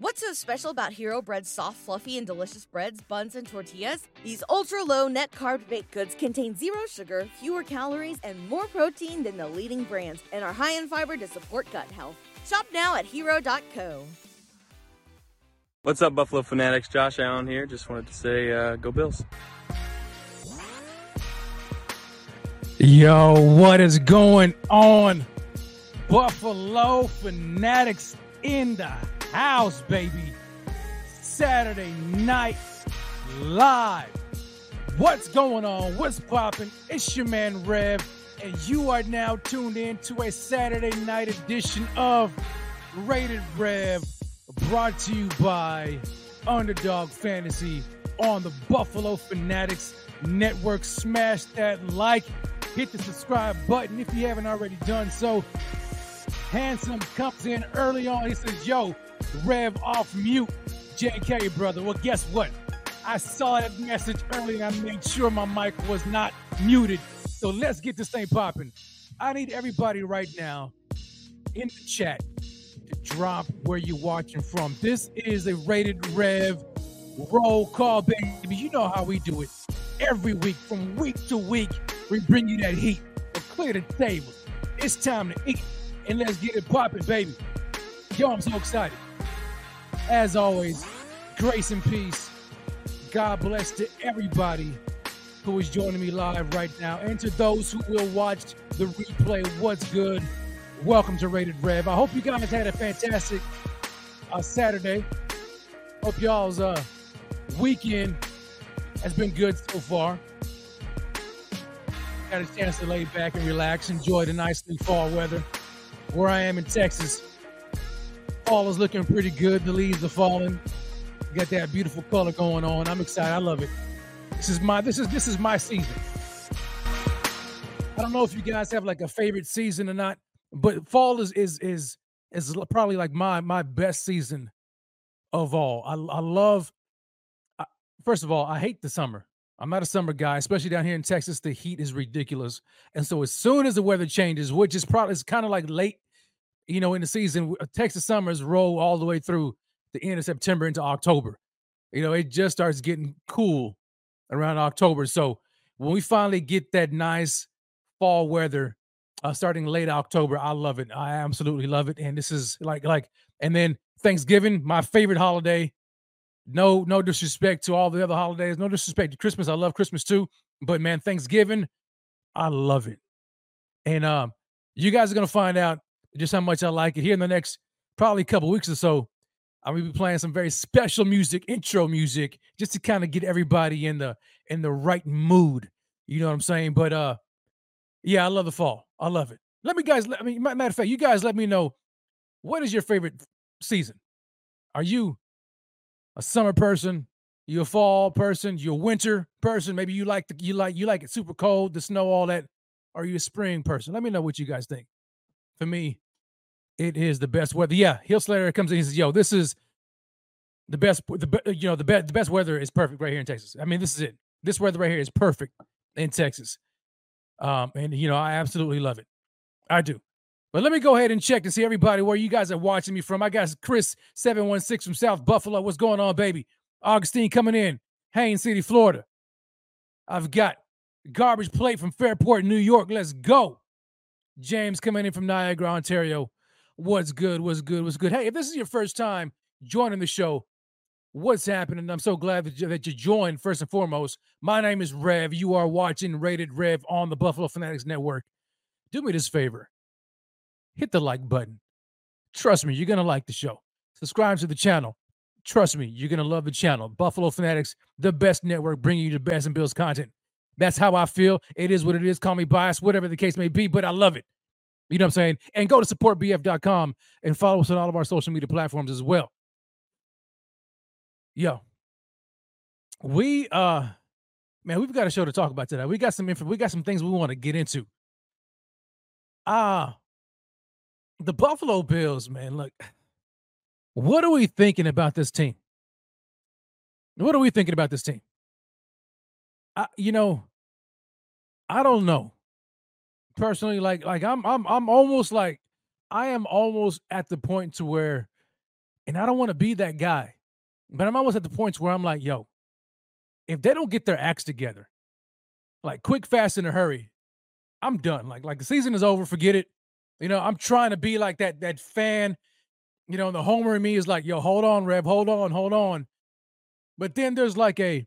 What's so special about Hero Bread's soft, fluffy, and delicious breads, buns, and tortillas? These ultra low net carb baked goods contain zero sugar, fewer calories, and more protein than the leading brands, and are high in fiber to support gut health. Shop now at hero.co. What's up, Buffalo Fanatics? Josh Allen here. Just wanted to say, uh, go Bills. Yo, what is going on? Buffalo Fanatics in the house, baby. Saturday night live. What's going on? What's popping? It's your man Rev, and you are now tuned in to a Saturday night edition of Rated Rev, brought to you by Underdog Fantasy on the Buffalo Fanatics Network. Smash that like, hit the subscribe button if you haven't already done so. Handsome comes in early on. He says, Yo, Rev off mute. JK, brother. Well, guess what? I saw that message early and I made sure my mic was not muted. So let's get this thing popping. I need everybody right now in the chat to drop where you're watching from. This is a rated Rev roll call, baby. You know how we do it. Every week, from week to week, we bring you that heat. We clear the table. It's time to eat and let's get it popping, baby. Yo, I'm so excited. As always, grace and peace. God bless to everybody who is joining me live right now. And to those who will watch the replay, what's good? Welcome to Rated Rev. I hope you guys had a fantastic uh, Saturday. Hope y'all's uh, weekend has been good so far. Got a chance to lay back and relax, enjoy the nice nicely fall weather. Where I am in Texas, fall is looking pretty good. The leaves are falling. You got that beautiful color going on. I'm excited. I love it. This is my this is this is my season. I don't know if you guys have like a favorite season or not, but fall is is is is probably like my my best season of all. I I love. I, first of all, I hate the summer. I'm not a summer guy, especially down here in Texas. The heat is ridiculous, and so as soon as the weather changes, which is probably it's kind of like late, you know, in the season, Texas summers roll all the way through the end of September into October. You know, it just starts getting cool around October. So when we finally get that nice fall weather, uh, starting late October, I love it. I absolutely love it. And this is like like, and then Thanksgiving, my favorite holiday. No, no disrespect to all the other holidays. No disrespect to Christmas. I love Christmas too. But man, Thanksgiving, I love it. And um, you guys are gonna find out just how much I like it here in the next probably couple weeks or so. I'm gonna be playing some very special music, intro music, just to kind of get everybody in the in the right mood. You know what I'm saying? But uh, yeah, I love the fall. I love it. Let me guys. I mean, matter of fact, you guys let me know what is your favorite season. Are you a summer person? You a fall person? You a winter person? Maybe you like the you like you like it super cold, the snow, all that. Are you a spring person? Let me know what you guys think. For me, it is the best weather. Yeah, Hill Slater comes in and says, "Yo, this is the best. The you know the best the best weather is perfect right here in Texas. I mean, this is it. This weather right here is perfect in Texas. Um, and you know I absolutely love it. I do. But let me go ahead and check to see everybody where you guys are watching me from. I got Chris seven one six from South Buffalo. What's going on, baby? Augustine coming in, Haines City, Florida. I've got garbage plate from Fairport, New York. Let's go. James coming in from Niagara, Ontario. What's good? What's good? What's good? Hey, if this is your first time joining the show, what's happening? I'm so glad that you, joined. First and foremost, my name is Rev. You are watching Rated Rev on the Buffalo Fanatics Network. Do me this favor hit the like button. Trust me, you're going to like the show. Subscribe to the channel. Trust me, you're going to love the channel. Buffalo Fanatics, the best network, bringing you the best and Bills content. That's how I feel. It is what it is. Call me biased, whatever the case may be, but I love it. You know what I'm saying? And go to supportbf.com and follow us on all of our social media platforms as well. Yo, we uh man, we've got a show to talk about today. We got some info, we got some things we want to get into. Ah, uh, the Buffalo Bills, man. Look, what are we thinking about this team? What are we thinking about this team? You know, I don't know. Personally, like, like I'm, I'm, I'm almost like, I am almost at the point to where, and I don't want to be that guy, but I'm almost at the points where I'm like, yo, if they don't get their acts together, like quick, fast, in a hurry, I'm done. Like, like the season is over. Forget it. You know, I'm trying to be like that that fan. You know, the homer in me is like, yo, hold on, Rev, hold on, hold on. But then there's like a,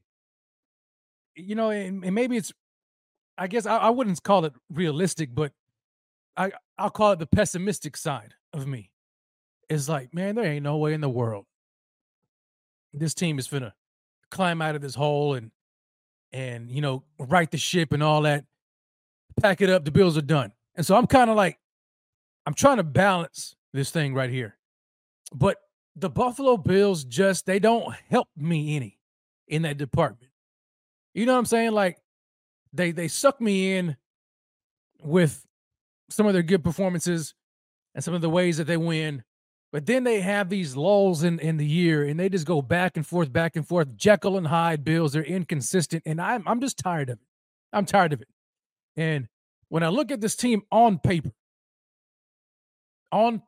you know, and, and maybe it's, I guess I, I wouldn't call it realistic, but I I'll call it the pessimistic side of me. It's like, man, there ain't no way in the world this team is gonna climb out of this hole and and you know right the ship and all that. Pack it up. The Bills are done. And so I'm kind of like, I'm trying to balance this thing right here. But the Buffalo Bills just they don't help me any in that department. You know what I'm saying? Like they they suck me in with some of their good performances and some of the ways that they win. But then they have these lulls in, in the year and they just go back and forth, back and forth. Jekyll and Hyde Bills, they're inconsistent. And I'm I'm just tired of it. I'm tired of it. And when I look at this team on paper, on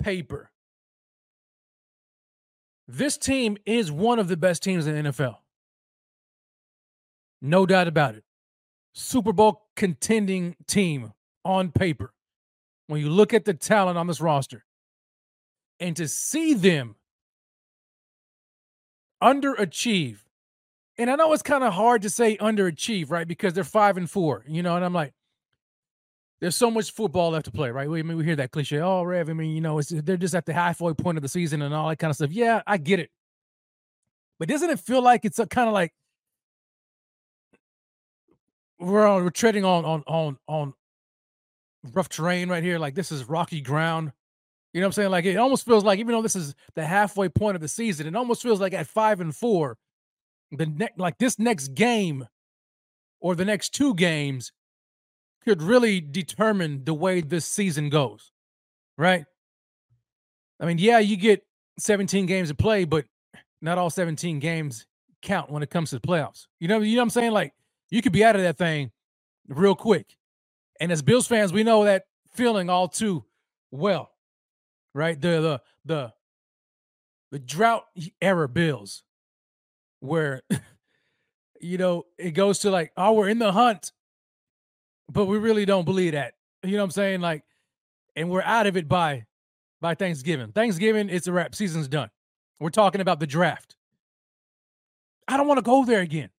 paper, this team is one of the best teams in the NFL. No doubt about it. Super Bowl contending team on paper. When you look at the talent on this roster and to see them underachieve. And I know it's kind of hard to say underachieve, right? Because they're five and four, you know, and I'm like, there's so much football left to play, right? We, I mean, we hear that cliche, oh, Rev, I mean, you know, they're just at the halfway point of the season and all that kind of stuff. Yeah, I get it. But doesn't it feel like it's a kind of like we're on, we're treading on on on on rough terrain right here? Like this is rocky ground. You know what I'm saying? Like it almost feels like even though this is the halfway point of the season, it almost feels like at five and four, the next like this next game or the next two games could really determine the way this season goes, right? I mean, yeah, you get 17 games to play, but not all 17 games count when it comes to the playoffs. You know, you know what I'm saying? Like you could be out of that thing real quick. And as Bills fans, we know that feeling all too well. Right? The the the the drought era Bills where you know it goes to like, oh, we're in the hunt but we really don't believe that. You know what I'm saying? Like, and we're out of it by by Thanksgiving. Thanksgiving, it's a wrap. Season's done. We're talking about the draft. I don't want to go there again.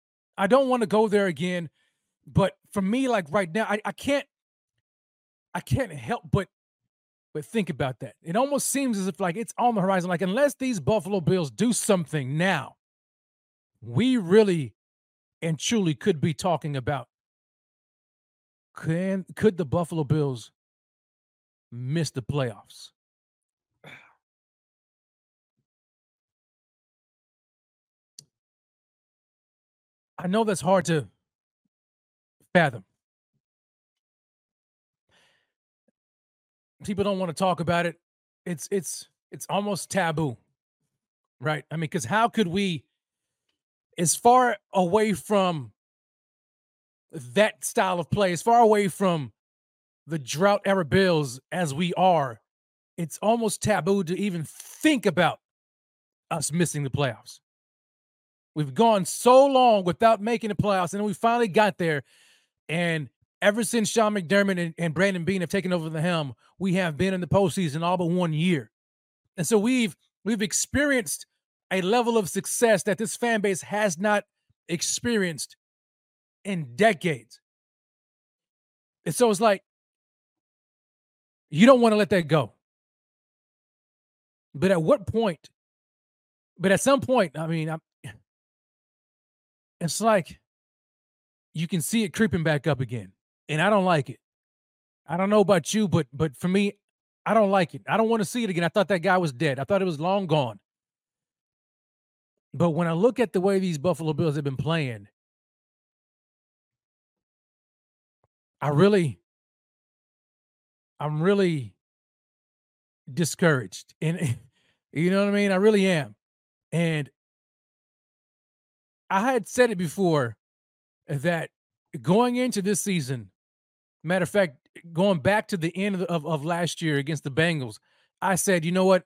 I don't want to go there again. But for me, like right now, I, I can't I can't help but but think about that. It almost seems as if like it's on the horizon. Like, unless these Buffalo Bills do something now, we really and truly could be talking about can could the Buffalo Bills miss the playoffs? I know that's hard to fathom. People don't want to talk about it. It's it's it's almost taboo. Right? I mean, cuz how could we as far away from that style of play, as far away from the drought era Bills as we are, it's almost taboo to even think about us missing the playoffs. We've gone so long without making the playoffs, and then we finally got there. And ever since Sean McDermott and, and Brandon Beane have taken over the helm, we have been in the postseason all but one year. And so we've we've experienced a level of success that this fan base has not experienced in decades. And so it's like, you don't want to let that go. But at what point? But at some point, I mean, I'm, it's like you can see it creeping back up again. And I don't like it. I don't know about you, but but for me, I don't like it. I don't want to see it again. I thought that guy was dead. I thought it was long gone. But when I look at the way these Buffalo Bills have been playing, I really, I'm really discouraged. And you know what I mean? I really am. And I had said it before that going into this season, matter of fact, going back to the end of, of, of last year against the Bengals, I said, you know what?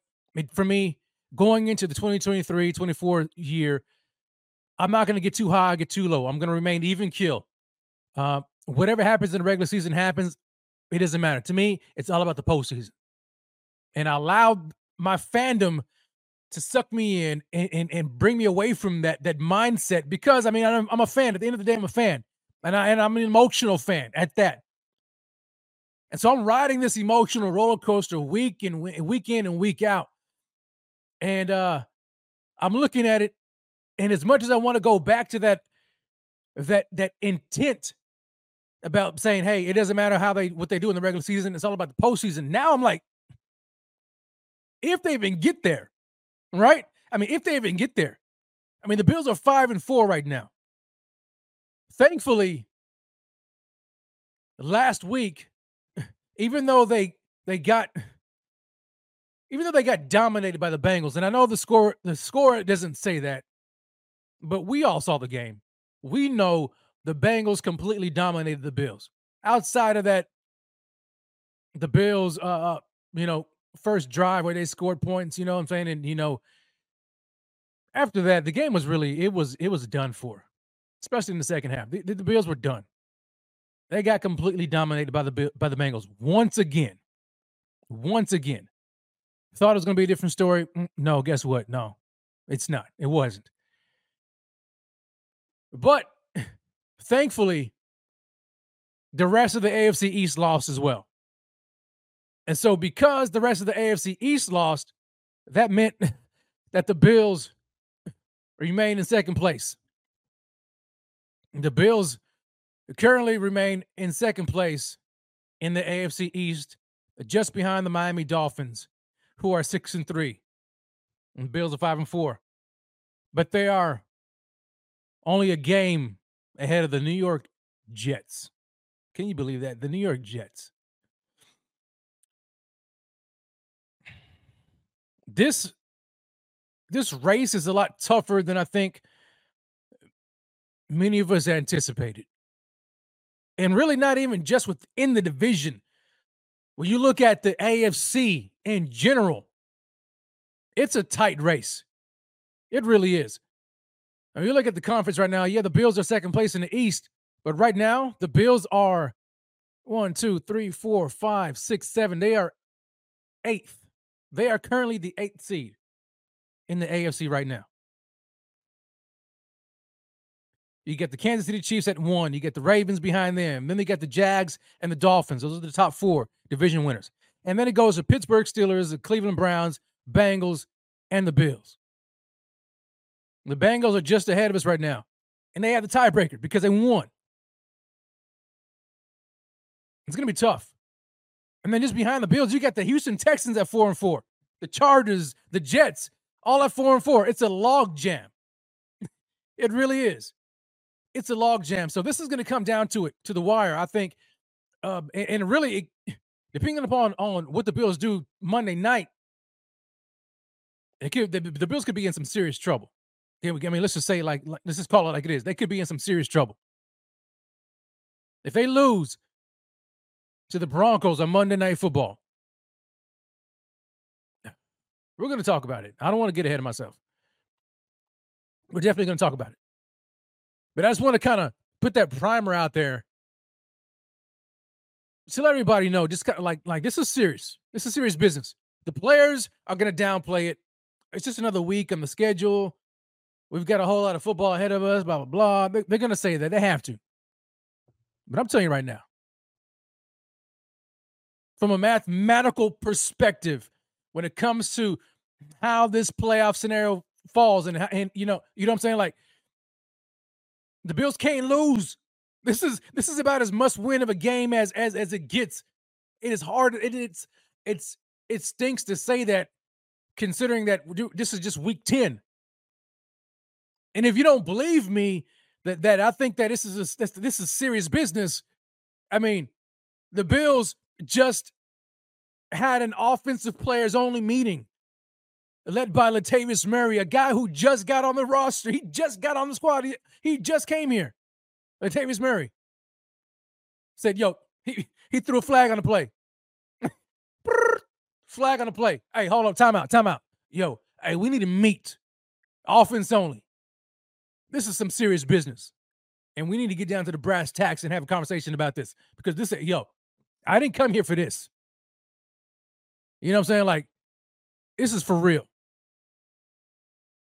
For me, going into the 2023 24 year, I'm not going to get too high, get too low. I'm going to remain even kill. Uh, whatever happens in the regular season happens. It doesn't matter. To me, it's all about the postseason. And I allowed my fandom to suck me in and, and, and bring me away from that that mindset because I mean I'm, I'm a fan. At the end of the day, I'm a fan, and I and I'm an emotional fan at that. And so I'm riding this emotional roller coaster week and week in and week out. And uh I'm looking at it, and as much as I want to go back to that that that intent about saying, hey, it doesn't matter how they what they do in the regular season, it's all about the postseason. Now I'm like, if they even get there, right? I mean, if they even get there, I mean, the Bills are five and four right now. Thankfully, last week, even though they they got even though they got dominated by the Bengals, and I know the score the score doesn't say that, but we all saw the game. We know the Bengals completely dominated the Bills. Outside of that, the Bills, uh, uh, you know, first drive where they scored points, you know what I'm saying? And, you know, after that, the game was really, it was, it was done for, especially in the second half. The, the Bills were done. They got completely dominated by the, by the Bengals once again. Once again. Thought it was going to be a different story. Mm, no, guess what? No, it's not. It wasn't. But Thankfully, the rest of the AFC East lost as well. And so, because the rest of the AFC East lost, that meant that the Bills remain in second place. The Bills currently remain in second place in the AFC East, just behind the Miami Dolphins, who are six and three. And Bills are five and four. But they are only a game ahead of the New York Jets. Can you believe that? The New York Jets. This this race is a lot tougher than I think many of us anticipated. And really not even just within the division. When you look at the AFC in general, it's a tight race. It really is. Mean, you look at the conference right now. Yeah, the Bills are second place in the East, but right now the Bills are one, two, three, four, five, six, seven. They are eighth. They are currently the eighth seed in the AFC right now. You get the Kansas City Chiefs at one. You get the Ravens behind them. Then they got the Jags and the Dolphins. Those are the top four division winners. And then it goes to Pittsburgh Steelers, the Cleveland Browns, Bengals, and the Bills. The Bengals are just ahead of us right now. And they have the tiebreaker because they won. It's going to be tough. And then just behind the Bills, you got the Houston Texans at four and four, the Chargers, the Jets, all at four and four. It's a log jam. it really is. It's a log jam. So this is going to come down to it, to the wire, I think. Um, and, and, really, it, depending upon on what the Bills do Monday night, could, the, the Bills could be in some serious trouble. I mean, let's just say like, let's just call it like it is. They could be in some serious trouble. If they lose to the Broncos on Monday Night Football, we're going to talk about it. I don't want to get ahead of myself. We're definitely going to talk about it. But I just want to kind of put that primer out there to let everybody know, just kind of like, like this is serious. This is serious business. The players are going to downplay it. It's just another week on the schedule. We've got a whole lot of football ahead of us, blah, blah, blah. They, they're going to say that. They have to. But I'm telling you right now, from a mathematical perspective, when it comes to how this playoff scenario falls, and, and you know, you know what I'm saying? Like, the Bills can't lose. This is this is about as must win of a game as as as it gets. It is hard. It, it's it's it stinks to say that, considering that this is just week ten. And if you don't believe me that that I think that this is a, this, this is serious business, I mean, the Bills just had an offensive players only meeting led by Latavius Murray, a guy who just got on the roster. He just got on the squad. He, he just came here. Latavius Murray said, "Yo, he he threw a flag on the play. flag on the play. Hey, hold up, timeout, timeout. Yo, hey, we need to meet. Offense only. This is some serious business, and we need to get down to the brass tacks and have a conversation about this because this, yo, I didn't come here for this. You know what I'm saying? Like, this is for real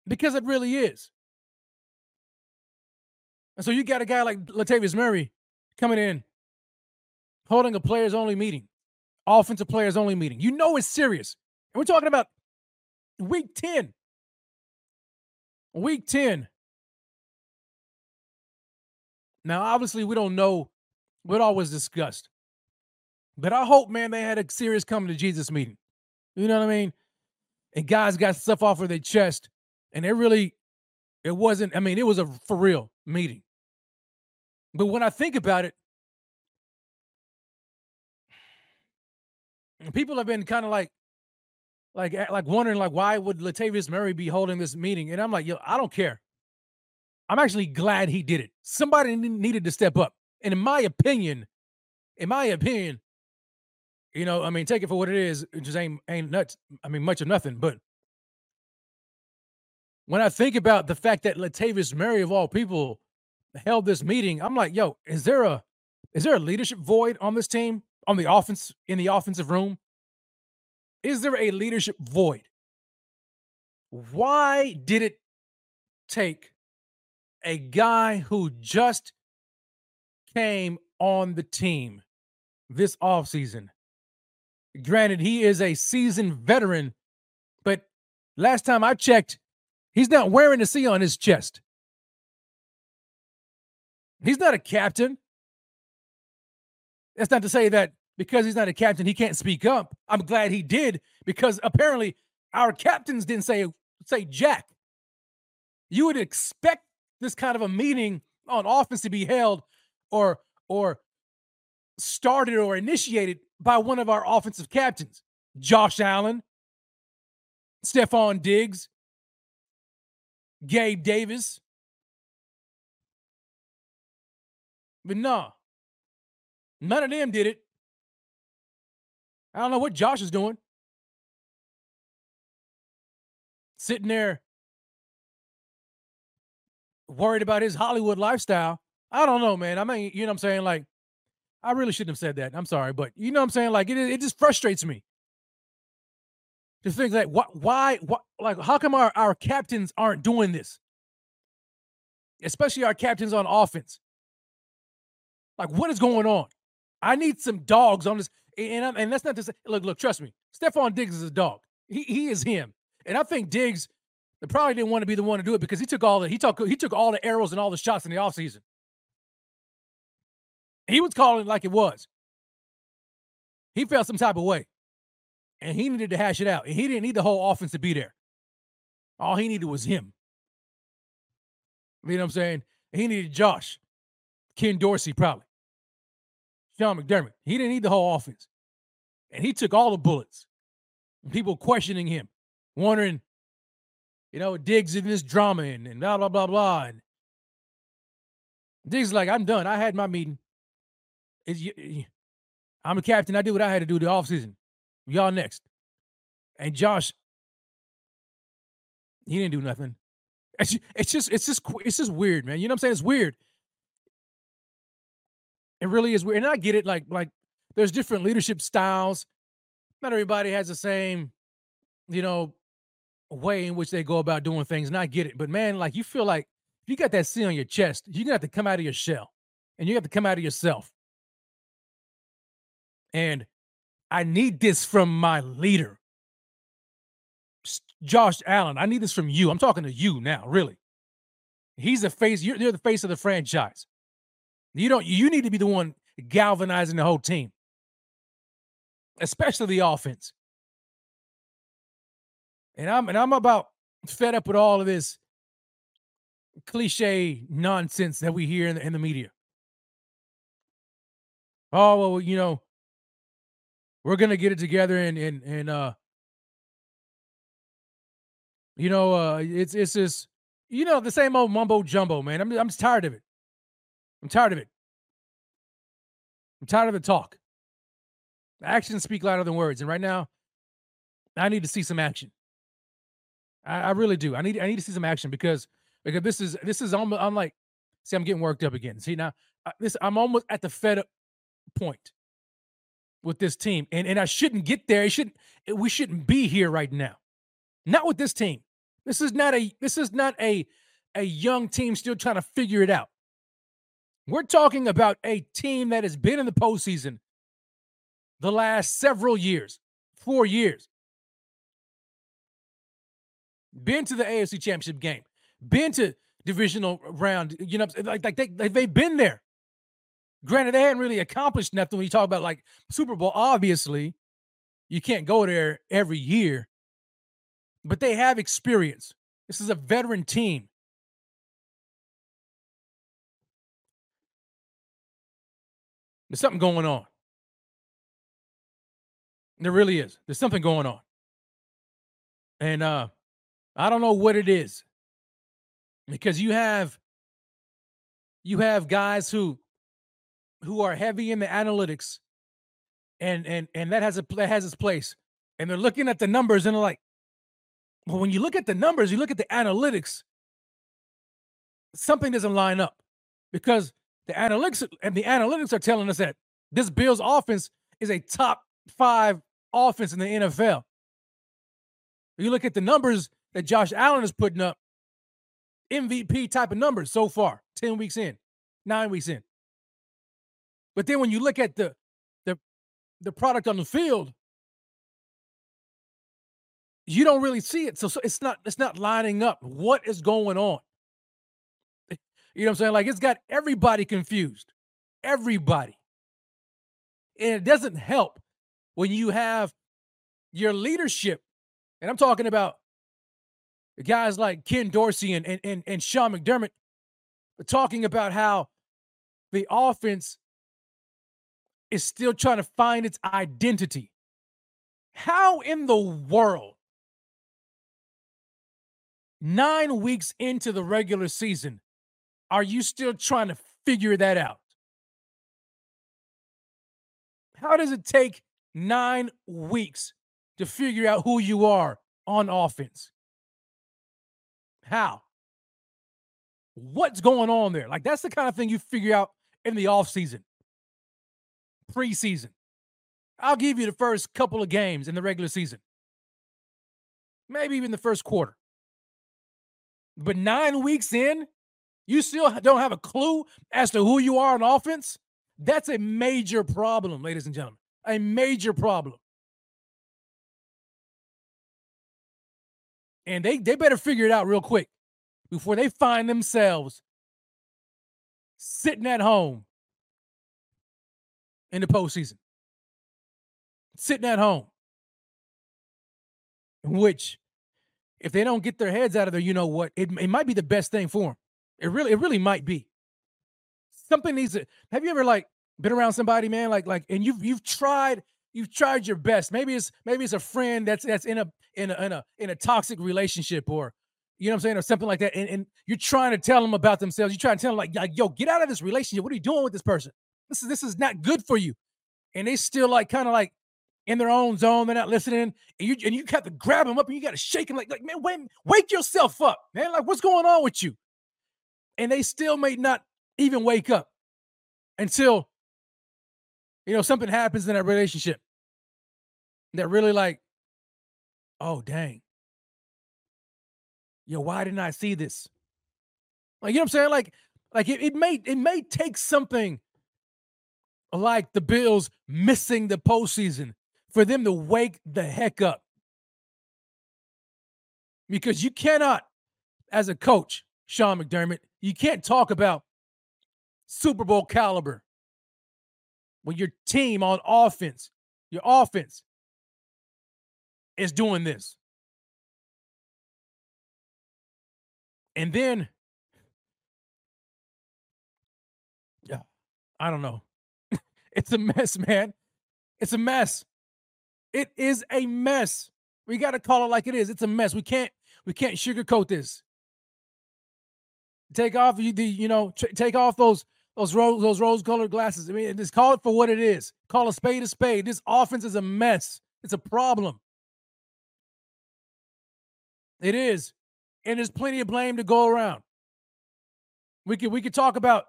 because it really is. And so you got a guy like Latavius Murray coming in, holding a players only meeting, offensive players only meeting. You know it's serious. And we're talking about week 10. Week 10. Now, obviously, we don't know what all was discussed. But I hope, man, they had a serious coming to Jesus meeting. You know what I mean? And guys got stuff off of their chest and it really, it wasn't, I mean, it was a for real meeting. But when I think about it, people have been kind of like, like, like wondering, like, why would Latavius Murray be holding this meeting? And I'm like, yo, I don't care. I'm actually glad he did it. Somebody needed to step up. And in my opinion, in my opinion, you know, I mean, take it for what it is. It just ain't ain't nuts. I mean, much of nothing. But when I think about the fact that Latavius Murray of all people held this meeting, I'm like, yo, is there a is there a leadership void on this team on the offense in the offensive room? Is there a leadership void? Why did it take a guy who just came on the team this offseason? Granted, he is a seasoned veteran, but last time I checked, He's not wearing a C on his chest. He's not a captain. That's not to say that because he's not a captain, he can't speak up. I'm glad he did because apparently our captains didn't say say jack. You would expect this kind of a meeting on offense to be held or or started or initiated by one of our offensive captains, Josh Allen, Stefon Diggs, Gabe Davis. But no, none of them did it. I don't know what Josh is doing. Sitting there worried about his Hollywood lifestyle. I don't know, man. I mean, you know what I'm saying? Like, I really shouldn't have said that. I'm sorry, but you know what I'm saying? Like, it, it just frustrates me to think like, what, why, what, like, how come our, our captains aren't doing this? Especially our captains on offense. Like, what is going on? I need some dogs on this. And, I'm, and that's not to say, look, look, trust me. Stefon Diggs is a dog. He, he is him. And I think Diggs probably didn't want to be the one to do it because he took all the he took he took all the arrows and all the shots in the offseason. He was calling like it was. He felt some type of way and he needed to hash it out. And he didn't need the whole offense to be there. All he needed was him. You know what I'm saying? He needed Josh, Ken Dorsey, probably. Sean McDermott. He didn't need the whole offense. And he took all the bullets. People questioning him, wondering, you know, Diggs in this drama and, and blah, blah, blah, blah. And Diggs like, I'm done. I had my meeting. It's, I'm a captain. I did what I had to do the offseason. Y'all next. And Josh, he didn't do nothing. It's, it's just, it's just, it's just weird, man. You know what I'm saying? It's weird. It really is weird. And I get it. Like, like there's different leadership styles. Not everybody has the same, you know, way in which they go about doing things. And I get it. But man, like you feel like you got that C on your chest, you're gonna have to come out of your shell. And you have to come out of yourself. And I need this from my leader, Josh Allen. I need this from you. I'm talking to you now, really. He's the face. You're, you're the face of the franchise. You don't. You need to be the one galvanizing the whole team, especially the offense. And I'm and I'm about fed up with all of this cliche nonsense that we hear in the, in the media. Oh well, you know, we're gonna get it together and and and uh, you know, uh, it's it's just you know the same old mumbo jumbo, man. I'm I'm tired of it. I'm tired of it. I'm tired of the talk. Actions speak louder than words, and right now, I need to see some action. I, I really do. I need I need to see some action because because this is this is almost I'm like, see, I'm getting worked up again. See now, this I'm almost at the fed up point with this team, and and I shouldn't get there. It shouldn't. We shouldn't be here right now. Not with this team. This is not a this is not a a young team still trying to figure it out. We're talking about a team that has been in the postseason the last several years, four years. Been to the AFC Championship game, been to divisional round. You know, like like they they've been there. Granted, they hadn't really accomplished nothing when you talk about like Super Bowl. Obviously, you can't go there every year, but they have experience. This is a veteran team. There's something going on. There really is. There's something going on. And uh I don't know what it is. Because you have you have guys who who are heavy in the analytics and and and that has a that has its place. And they're looking at the numbers and they're like, well, when you look at the numbers, you look at the analytics, something doesn't line up because the analytics and the analytics are telling us that this Bills offense is a top five offense in the NFL. You look at the numbers that Josh Allen is putting up, MVP type of numbers so far, 10 weeks in, nine weeks in. But then when you look at the the the product on the field, you don't really see it. So, so it's not it's not lining up. What is going on? You know what I'm saying? Like it's got everybody confused. Everybody. And it doesn't help when you have your leadership, and I'm talking about guys like Ken Dorsey and, and, and, and Sean McDermott talking about how the offense is still trying to find its identity. How in the world, nine weeks into the regular season, are you still trying to figure that out? How does it take nine weeks to figure out who you are on offense. How? What's going on there? Like, that's the kind of thing you figure out in the offseason, preseason. I'll give you the first couple of games in the regular season, maybe even the first quarter. But nine weeks in, you still don't have a clue as to who you are on offense. That's a major problem, ladies and gentlemen a major problem. And they, they better figure it out real quick before they find themselves sitting at home in the postseason. Sitting at home. Which, if they don't get their heads out of there, you know what? It, it might be the best thing for them. It really, it really might be. Something needs to. Have you ever like been around somebody, man, like like, and you've you've tried you've tried your best. Maybe it's maybe it's a friend that's that's in a in a in a in a toxic relationship or you know what I'm saying or something like that, and, and you're trying to tell them about themselves. You try to tell them like, like, yo, get out of this relationship. What are you doing with this person? This is this is not good for you. And they still like kind of like in their own zone. They're not listening, and you and you got to grab them up and you got to shake them like like man, wait, wake yourself up, man. Like what's going on with you? And they still may not even wake up until you know, something happens in that relationship that really like, oh dang. Yo, why didn't I see this? Like, you know what I'm saying? Like, like it, it may it may take something like the Bills missing the postseason for them to wake the heck up. Because you cannot, as a coach, Sean McDermott, you can't talk about Super Bowl caliber when your team on offense, your offense is doing this. And then, yeah, I don't know it's a mess, man. It's a mess. It is a mess. We got to call it like it is. It's a mess. We can't we can't sugarcoat this. Take off the you know take off those those rose those rose colored glasses. I mean, just call it for what it is. Call a spade a spade. This offense is a mess. It's a problem. It is, and there's plenty of blame to go around. We could we could talk about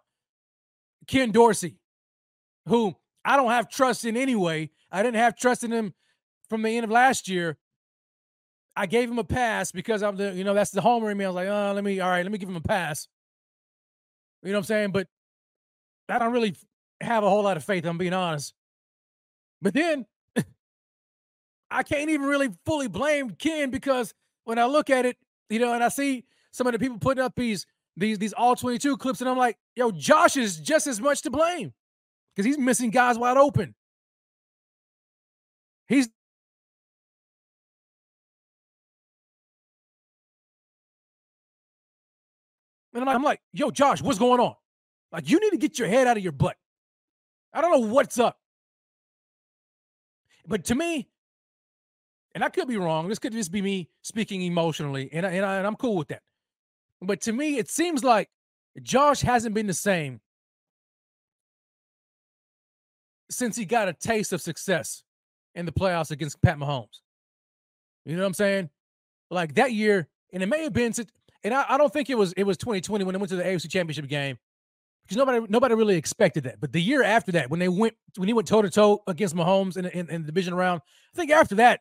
Ken Dorsey, who I don't have trust in anyway. I didn't have trust in him from the end of last year. I gave him a pass because I'm the, you know, that's the homer in me. I was like, oh, let me, all right, let me give him a pass. You know what I'm saying? But I don't really have a whole lot of faith, I'm being honest. But then I can't even really fully blame Ken because when I look at it, you know, and I see some of the people putting up these these these all 22 clips, and I'm like, yo, Josh is just as much to blame because he's missing guys wide open. He's And I'm like, yo, Josh, what's going on? Like, you need to get your head out of your butt. I don't know what's up. But to me, and I could be wrong, this could just be me speaking emotionally, and, I, and, I, and I'm cool with that. But to me, it seems like Josh hasn't been the same since he got a taste of success in the playoffs against Pat Mahomes. You know what I'm saying? Like that year, and it may have been and I, I, don't think it was it was 2020 when they went to the AFC Championship game because nobody nobody really expected that. But the year after that, when they went when he went toe to toe against Mahomes in, in, in the division round, I think after that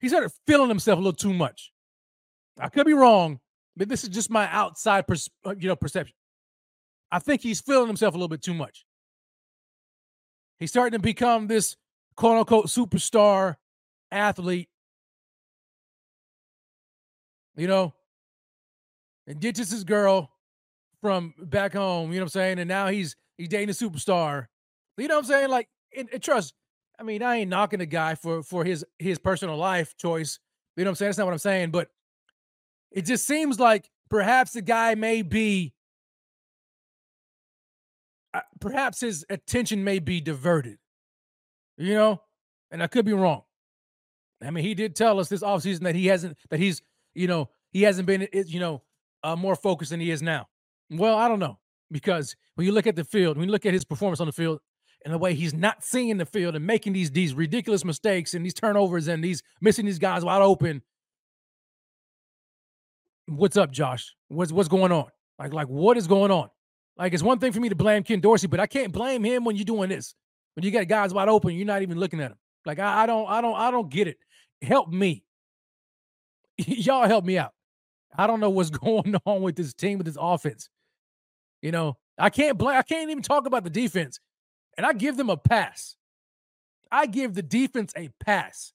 he started feeling himself a little too much. I could be wrong, but this is just my outside pers- uh, you know perception. I think he's feeling himself a little bit too much. He's starting to become this quote unquote superstar athlete. You know, and ditches his girl from back home, you know what I'm saying? And now he's he's dating a superstar. You know what I'm saying? Like, and, and trust, I mean, I ain't knocking the guy for for his his personal life choice. You know what I'm saying? That's not what I'm saying, but it just seems like perhaps the guy may be perhaps his attention may be diverted. You know? And I could be wrong. I mean, he did tell us this offseason that he hasn't that he's, you know, he hasn't been you know, uh, more focused than he is now? Well, I don't know because when you look at the field, when you look at his performance on the field, and the way he's not seeing the field and making these these ridiculous mistakes and these turnovers and these missing these guys wide open. What's up, Josh? What's what's going on? Like like what is going on? Like it's one thing for me to blame Ken Dorsey, but I can't blame him when you're doing this. When you got guys wide open, you're not even looking at them. Like I, I don't I don't I don't get it. Help me. Y'all help me out. I don't know what's going on with this team, with this offense. You know, I can't blame, I can't even talk about the defense. And I give them a pass. I give the defense a pass.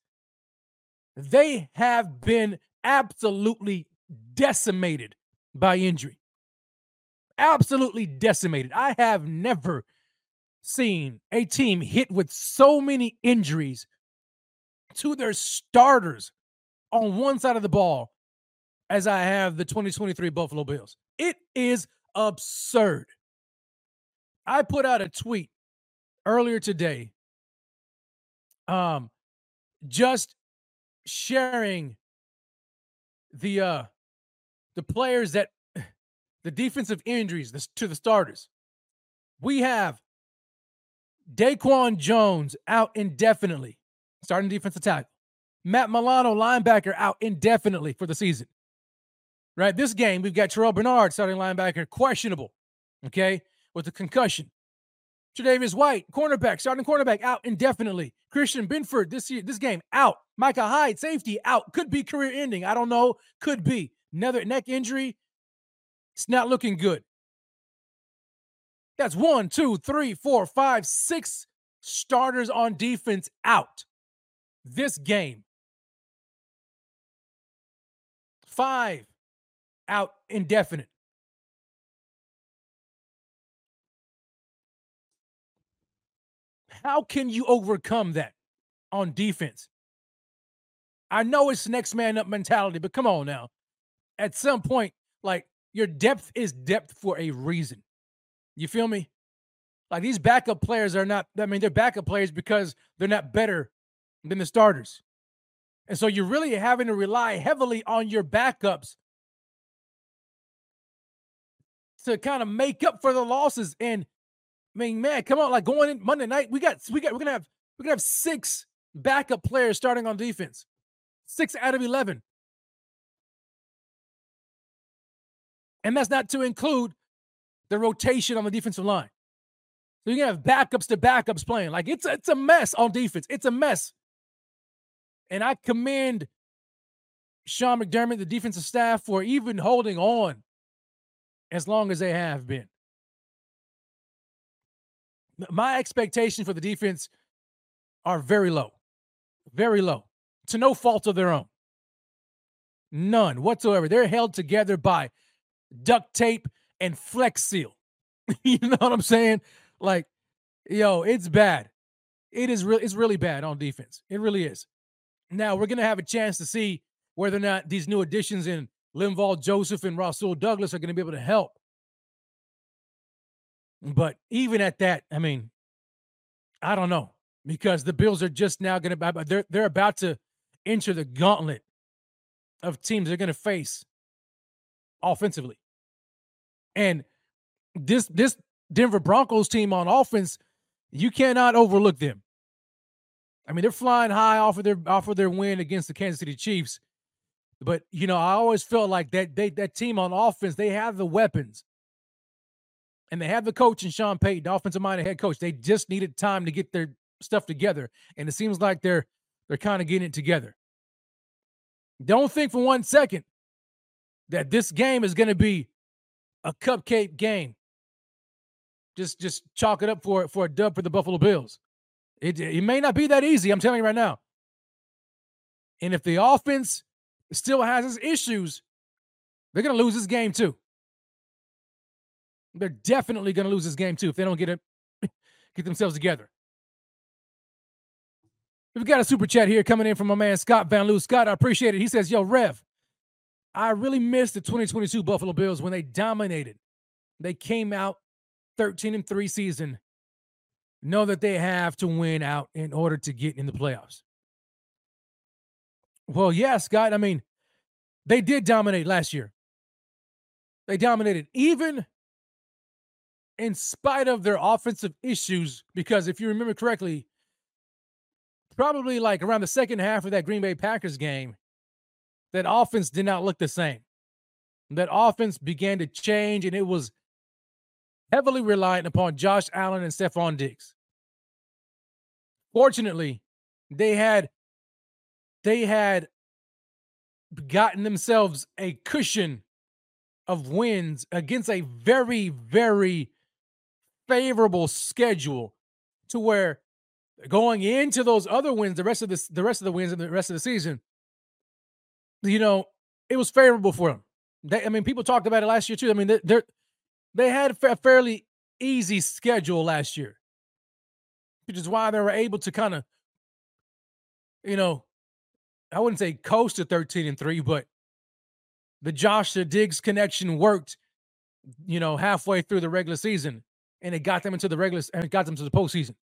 They have been absolutely decimated by injury. Absolutely decimated. I have never seen a team hit with so many injuries to their starters on one side of the ball as I have the 2023 Buffalo Bills. It is absurd. I put out a tweet earlier today um just sharing the uh the players that the defensive injuries to the starters. We have Daquan Jones out indefinitely, starting defensive tackle. Matt Milano, linebacker, out indefinitely for the season right? This game, we've got Terrel Bernard, starting linebacker, questionable, okay, with a concussion. Tre'Davious White, cornerback, starting cornerback, out indefinitely. Christian Benford, this year, this game, out. Micah Hyde, safety, out. Could be career ending. I don't know. Could be. Another neck injury. It's not looking good. That's one, two, three, four, five, six starters on defense out this game. Five out indefinite. How can you overcome that on defense? I know it's next man up mentality, but come on now. At some point, like your depth is depth for a reason. You feel me? Like these backup players are not, I mean, they're backup players because they're not better than the starters. And so you're really having to rely heavily on your backups to kind of make up for the losses. And I mean, man, come on, like going in Monday night, we got we got we're gonna have we're gonna have six backup players starting on defense. Six out of eleven. And that's not to include the rotation on the defensive line. So you can have backups to backups playing. Like it's it's a mess on defense. It's a mess. And I commend Sean McDermott, the defensive staff, for even holding on as long as they have been. My expectations for the defense are very low. Very low. To no fault of their own. None whatsoever. They're held together by duct tape and flex seal. you know what I'm saying? Like, yo, it's bad. It is really it's really bad on defense. It really is. Now we're gonna have a chance to see whether or not these new additions in Linval Joseph and Rasul Douglas are gonna be able to help. But even at that, I mean, I don't know because the Bills are just now gonna they're they're about to enter the gauntlet of teams they're gonna face offensively. And this this Denver Broncos team on offense, you cannot overlook them. I mean, they're flying high off of their off of their win against the Kansas City Chiefs. But you know, I always felt like that they that team on offense, they have the weapons. And they have the coach and Sean Payton, offensive minded head coach. They just needed time to get their stuff together. And it seems like they're they're kind of getting it together. Don't think for one second that this game is going to be a cupcake game just just chalk it up for for a dub for the Buffalo Bills. It it may not be that easy. I'm telling you right now. And if the offense still has its issues, they're to lose this game too. They're definitely to lose this game too if they don't get it get themselves together. We've got a super chat here coming in from my man Scott Van Loo. Scott, I appreciate it. He says, "Yo, Rev, I really missed the 2022 Buffalo Bills when they dominated. They came out 13 and 3 season know that they have to win out in order to get in the playoffs. Well, yeah, Scott. I mean, they did dominate last year. They dominated even in spite of their offensive issues, because if you remember correctly, probably like around the second half of that Green Bay Packers game, that offense did not look the same. That offense began to change, and it was heavily reliant upon Josh Allen and Stefon Diggs. Fortunately, they had they had gotten themselves a cushion of wins against a very very favorable schedule to where going into those other wins the rest of this the rest of the wins and the rest of the season you know it was favorable for them they, i mean people talked about it last year too i mean they're they had a fairly easy schedule last year, which is why they were able to kind of, you know, I wouldn't say coast to 13 and 3, but the Josh Diggs connection worked, you know, halfway through the regular season, and it got them into the regular and it got them to the postseason.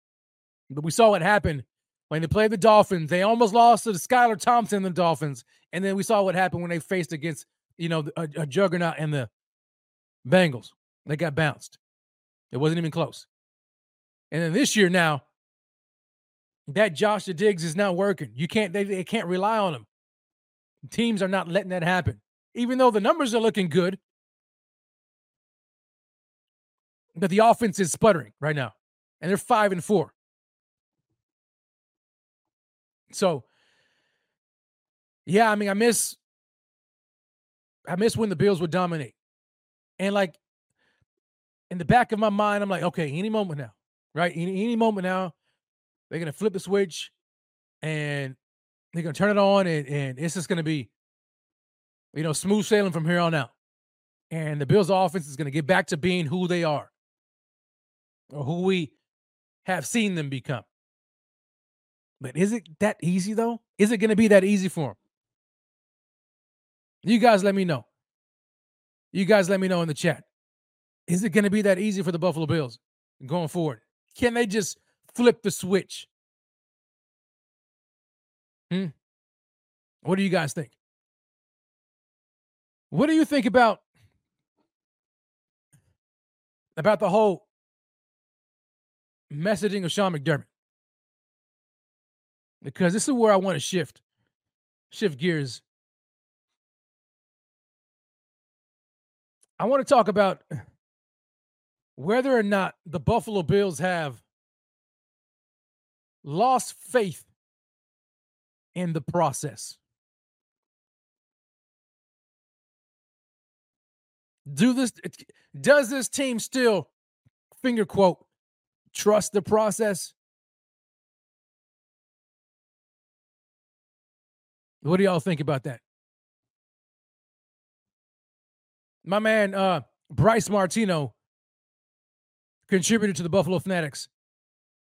But we saw what happened when they played the Dolphins. They almost lost to the Skylar Thompson and the Dolphins, and then we saw what happened when they faced against, you know, a, a juggernaut and the Bengals. They got bounced. It wasn't even close. And then this year now, that Josh Diggs is not working. You can't they, they can't rely on him. Teams are not letting that happen. Even though the numbers are looking good, but the offense is sputtering right now. And they're five and four. So yeah, I mean, I miss I miss when the Bills would dominate. And like in the back of my mind, I'm like, okay, any moment now, right? Any, any moment now, they're gonna flip the switch and they're gonna turn it on, and, and it's just gonna be, you know, smooth sailing from here on out. And the Bills' offense is gonna get back to being who they are, or who we have seen them become. But is it that easy though? Is it gonna be that easy for them? You guys let me know. You guys let me know in the chat. Is it going to be that easy for the Buffalo Bills? going forward? Can they just flip the switch? Hmm. What do you guys think? What do you think about about the whole messaging of Sean McDermott? Because this is where I want to shift shift gears. I want to talk about whether or not the Buffalo Bills have lost faith in the process. Do this does this team still finger quote trust the process? What do y'all think about that? My man uh Bryce Martino contributor to the Buffalo Fanatics.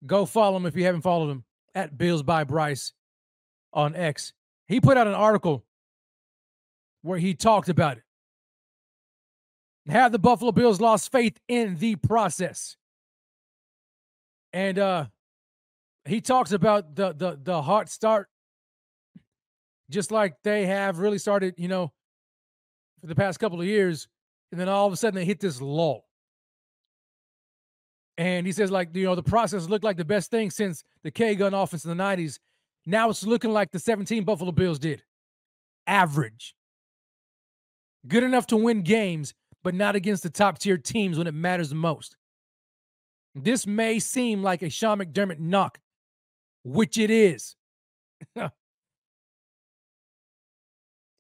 Go follow him if you haven't followed him at Bills by Bryce on X. He put out an article where he talked about it. Have the Buffalo Bills lost faith in the process? And uh he talks about the the the hot start, just like they have really started, you know, for the past couple of years, and then all of a sudden they hit this lull. And he says, like, you know, the process looked like the best thing since the K gun offense in the 90s. Now it's looking like the 17 Buffalo Bills did. Average. Good enough to win games, but not against the top tier teams when it matters the most. This may seem like a Sean McDermott knock, which it is.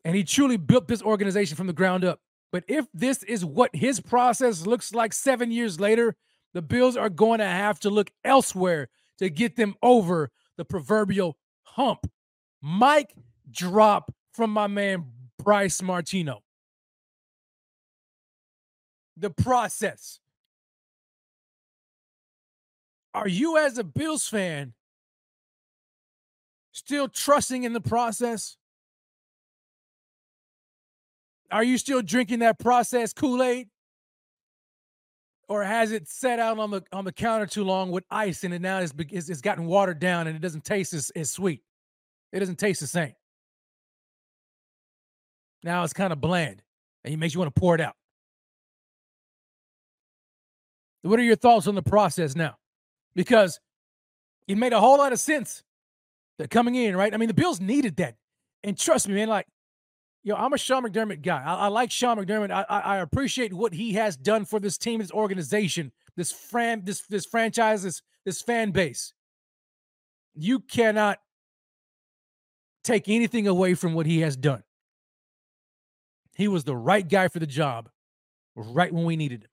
and he truly built this organization from the ground up. But if this is what his process looks like seven years later, the Bills are going to have to look elsewhere to get them over the proverbial hump. Mike drop from my man Bryce Martino. The process. Are you, as a Bills fan, still trusting in the process? Are you still drinking that process Kool Aid? or has it set out on the on the counter too long with ice and it now it's, it's, it's gotten watered down and it doesn't taste as, as sweet? It doesn't taste the same. Now it's kind of bland and it makes you want to pour it out. What are your thoughts on the process now? Because it made a whole lot of sense that coming in right? I mean the bills needed that. And trust me man like you know, I'm a Sean McDermott guy. I, I like Sean McDermott. I, I, appreciate what he has done for this team, this organization, this fran, this this franchise, this this fan base. You cannot take anything away from what he has done. He was the right guy for the job, right when we needed him.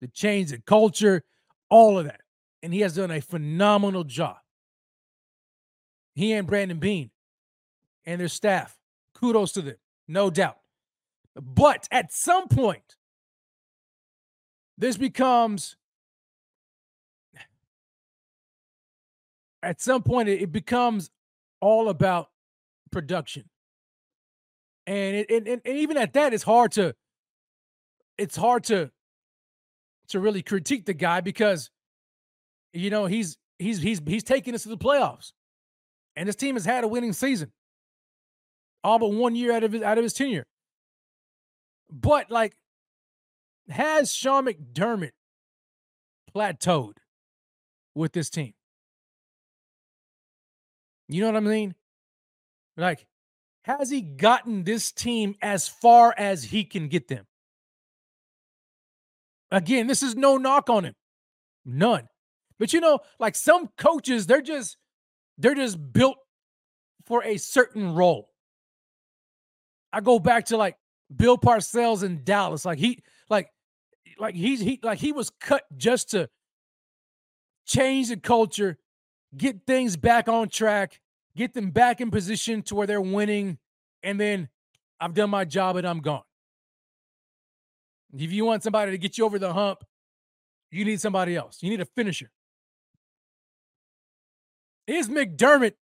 The change the culture, all of that, and he has done a phenomenal job. He and Brandon Beane and their staff Kudos to them, no doubt. But at some point, this becomes at some point it, becomes all about production. And it and, and even at that it's hard to it's hard to to really critique the guy because you know he's he's he's he's taking us to the playoffs. And his team has had a winning season all but one year out of his out of his tenure. But like, has Sean McDermott plateaued with this team? You know what I mean? Like, has he gotten this team as far as he can get them? Again, this is no knock on him. None. But you know, like some coaches, they're just they're just built for a certain role. I go back to like Bill Parcells in Dallas. Like he like like he's he like he was cut just to change the culture, get things back on track, get them back in position to where they're winning, and then I've done my job and I'm gone. If you want somebody to get you over the hump, you need somebody else. You need a finisher. Is McDermott,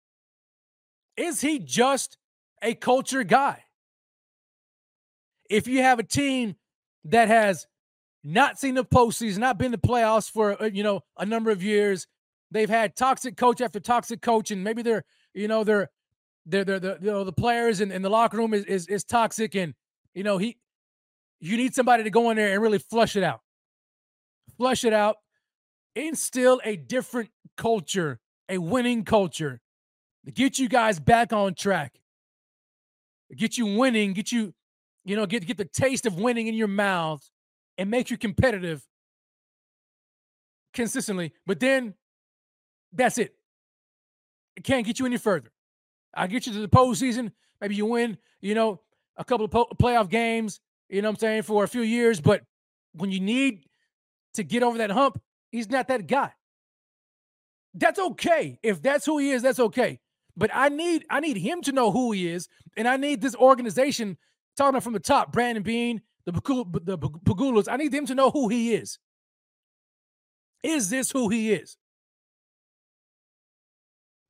is he just a culture guy? If you have a team that has not seen the postseason, not been to the playoffs for uh, you know a number of years. They've had toxic coach after toxic coach, and maybe they're you know they're they're, they're the you know the players in, in the locker room is, is is toxic, and you know he you need somebody to go in there and really flush it out, flush it out, instill a different culture, a winning culture, to get you guys back on track, get you winning, get you you know get get the taste of winning in your mouth and make you competitive consistently. But then that's it. It can't get you any further. I get you to the postseason. Maybe you win, you know, a couple of po- playoff games, you know what I'm saying, for a few years. But when you need to get over that hump, he's not that guy. That's okay. If that's who he is, that's okay. But I need I need him to know who he is, and I need this organization talking from the top, Brandon Beane, the the Pegulas. I need them to know who he is. Is this who he is?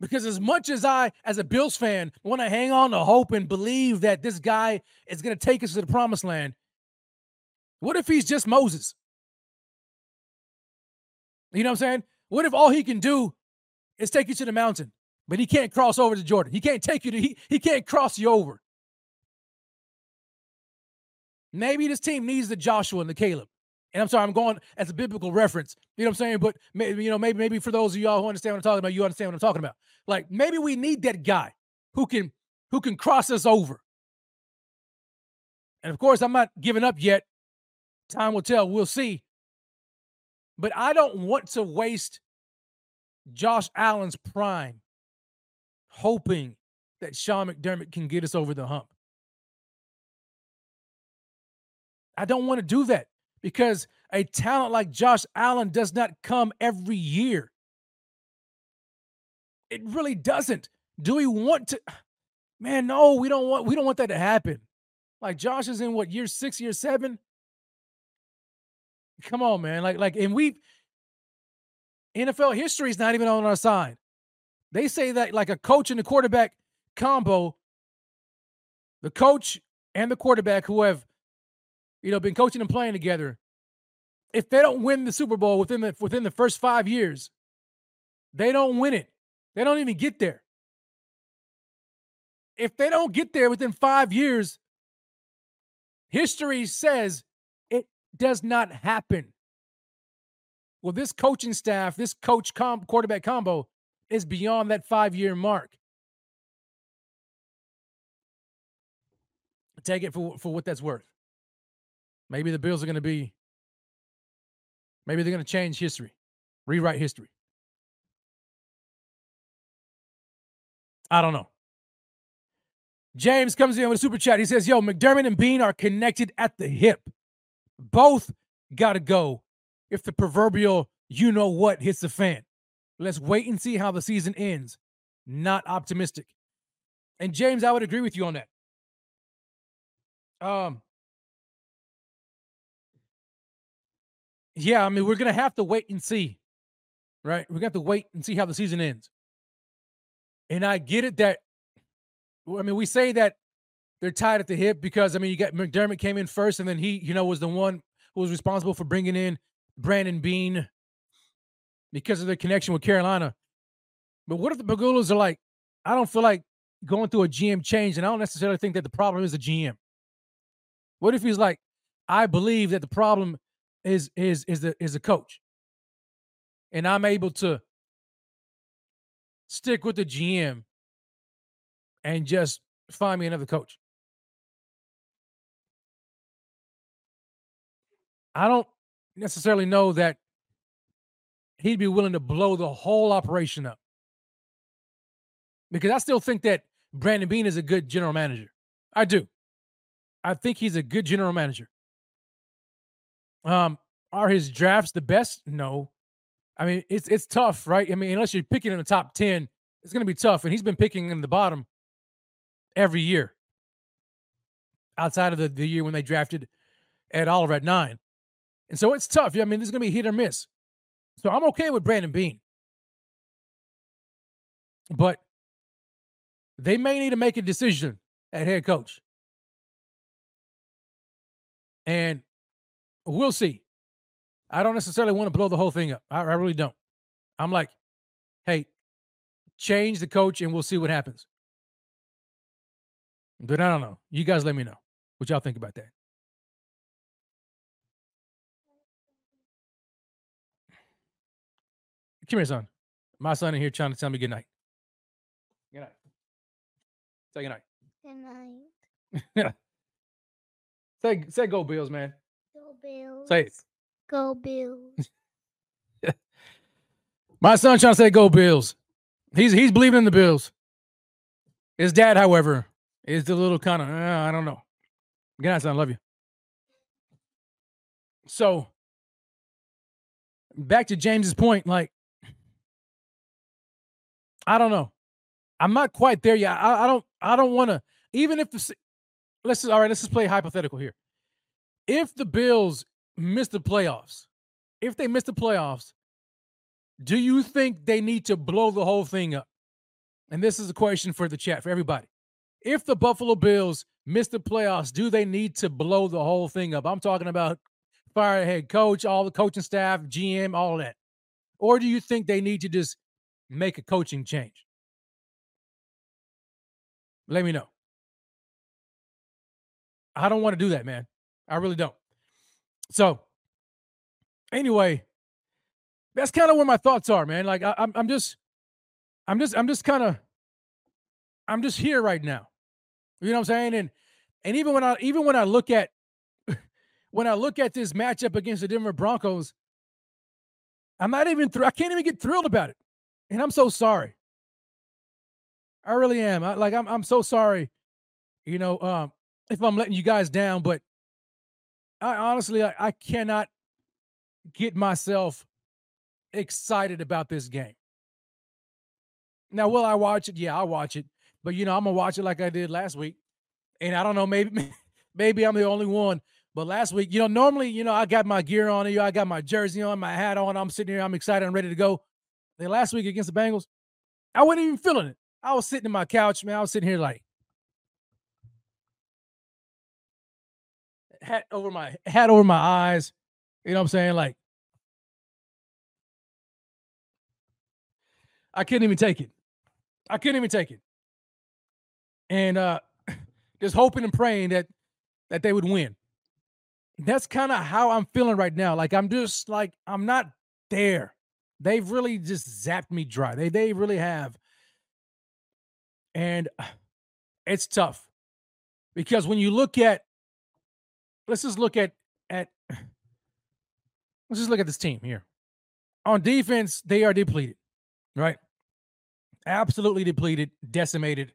Because as much as I, as a Bills fan, want to hang on to hope and believe that this guy is going to take us to the promised land, what if he's just Moses? You know what I'm saying? What if all he can do is take you to the mountain, but he can't cross over to Jordan? He can't take you to, he, he can't cross you over. Maybe this team needs the Joshua and the Caleb. And I'm sorry, I'm going as a biblical reference. You know what I'm saying? But maybe, you know, maybe maybe for those of y'all who understand what I'm talking about, you understand what I'm talking about. Like maybe we need that guy who can who can cross us over. And of course, I'm not giving up yet. Time will tell. We'll see. But I don't want to waste Josh Allen's prime hoping that Sean McDermott can get us over the hump. I don't want to do that because a talent like Josh Allen does not come every year. It really doesn't. Do we want to? Man, no, we don't want we don't want that to happen. Like Josh is in what year six, year seven? Come on, man. Like, like, and we NFL history is not even on our side. They say that like a coach and a quarterback combo, the coach and the quarterback who have you know, been coaching and playing together, if they don't win the Super Bowl within the within the first five years, they don't win it. They don't even get there. If they don't get there within five years, history says it does not happen. Well, this coaching staff, this coach com- quarterback combo is beyond that five year mark. Take it for, for what that's worth. Maybe the Bills are going to be, maybe they're going to change history, rewrite history. I don't know. James comes in with a super chat. He says, Yo, McDermott and Beane are connected at the hip. Both got to go if the proverbial you know what hits the fan. Let's wait and see how the season ends. Not optimistic. And James, I would agree with you on that. Um, Yeah, I mean, we're gonna have to wait and see, right? Gonna have to wait and see how the season ends. And I get it that, I mean, we say that they're tied at the hip because I mean, you got McDermott came in first, and then he, you know, was the one who was responsible for bringing in Brandon Beane because of their connection with Carolina. But what if the Pegulas are like, I don't feel like going through a GM change, and I don't necessarily think that the problem is the GM. What if he's like, I believe that the problem is is is the is a coach, and I'm able to stick with the GM and just find me another coach. I don't necessarily know that he'd be willing to blow the whole operation up. Because I still think that Brandon Beane is a good general manager. I do. I think he's a good general manager. Um, are his drafts the best? No. I mean, it's it's tough, right? I mean, unless you're picking in the top 10, it's going to be tough. And he's been picking in the bottom every year outside of the, the year when they drafted Ed Oliver at nine. And so it's tough. I mean, this is going to be hit or miss. So I'm okay with Brandon Beane. But they may need to make a decision at head coach. And we'll see. I don't necessarily want to blow the whole thing up. I, I really don't. I'm like, hey, change the coach and we'll see what happens. But I don't know. You guys let me know what y'all think about that. Come here, son. My son in here trying to tell me good night. Good night. Say good night. Good night. say say go Bills, man. Bills. Say it. Go Bills. My son trying to say go Bills. He's he's believing in the Bills. His dad, however, is the little kind of uh, I don't know. Good night, son. Love you. So back to James's point, like I don't know. I'm not quite there yet. I, I don't. I don't want to. Even if the let's just, all right. Let's just play hypothetical here. If the Bills miss the playoffs, if they miss the playoffs, do you think they need to blow the whole thing up? And this is a question for the chat for everybody. If the Buffalo Bills miss the playoffs, do they need to blow the whole thing up? I'm talking about fire head coach, all the coaching staff, GM, all that. Or do you think they need to just make a coaching change? Let me know. I don't want to do that, man. I really don't. So, anyway, that's kind of where my thoughts are, man. Like I, I'm, I'm just, I'm just, I'm just kind of, I'm just here right now. You know what I'm saying? And and even when I, even when I look at, when I look at this matchup against the Denver Broncos, I'm not even, I can't even get thrilled about it, and I'm so sorry. I really am. I, like I'm I'm so sorry, you know, um, if I'm letting you guys down, but I honestly I, I cannot get myself excited about this game. Now, will I watch it? Yeah, I'll watch it. But you know, I'm gonna watch it like I did last week. And I don't know, maybe maybe I'm the only one. But last week, you know, normally, you know, I got my gear on, you I got my jersey on, my hat on, I'm sitting here, I'm excited, I'm ready to go. Then last week against the Bengals, I wasn't even feeling it. I was sitting in my couch, man. I was sitting here like hat over my hat over my eyes. You know what I'm saying? Like I couldn't even take it. I couldn't even take it. And uh just hoping and praying that that they would win. That's kind of how I'm feeling right now. Like I'm just like I'm not there. They've really just zapped me dry. They they really have and it's tough because when you look at, let's just look at, at, let's just look at this team here. On defense, they are depleted, right? Absolutely depleted, decimated.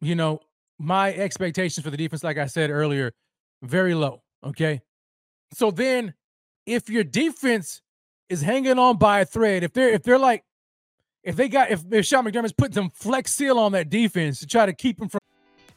You know, my expectations for the defense, like I said earlier, very low. Okay. So then if your defense is hanging on by a thread, if they're if they're like if they got if, if Sean McDermott's putting some flex seal on that defense to try to keep them from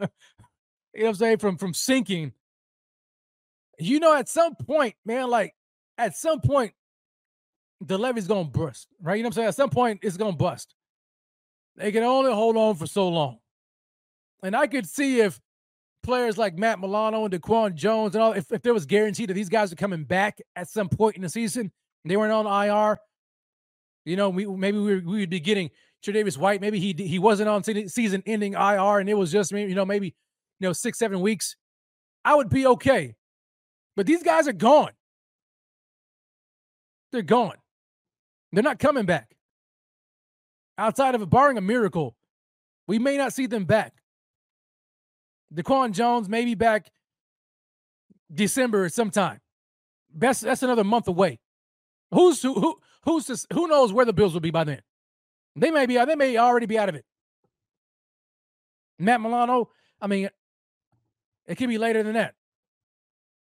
you know what I'm saying, from from sinking. You know, at some point, man, like at some point, the levee's gonna burst, right? You know what I'm saying? At some point, it's gonna bust. They can only hold on for so long. And I could see if players like Matt Milano and Daquan Jones and all, if, if there was guaranteed that these guys are coming back at some point in the season, they weren't on IR, you know, we maybe we, we would be getting Tre'Davious White. Maybe he he wasn't on season ending IR and it was just you know, maybe, you know, six, seven weeks. I would be okay. But these guys are gone. They're gone. They're not coming back. Outside of barring a miracle, we may not see them back. Daquan Jones maybe back December sometime. That's that's another month away. Who's who who who's who knows where the Bills will be by then? They may be they may already be out of it. Matt Milano, I mean, it could be later than that.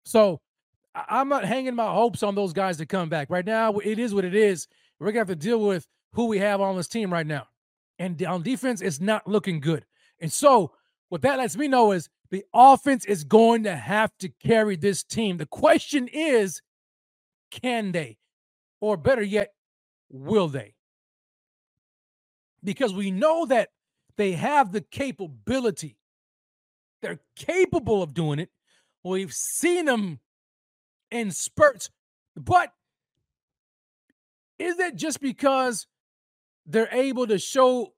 So I'm not hanging my hopes on those guys to come back. Right now, it is what it is. We're gonna have to deal with who we have on this team right now. And on defense, it's not looking good. And so, what that lets me know is the offense is going to have to carry this team. The question is, can they? Or better yet, will they? Because we know that they have the capability. They're capable of doing it. We've seen them in spurts. But is it just because they're able to show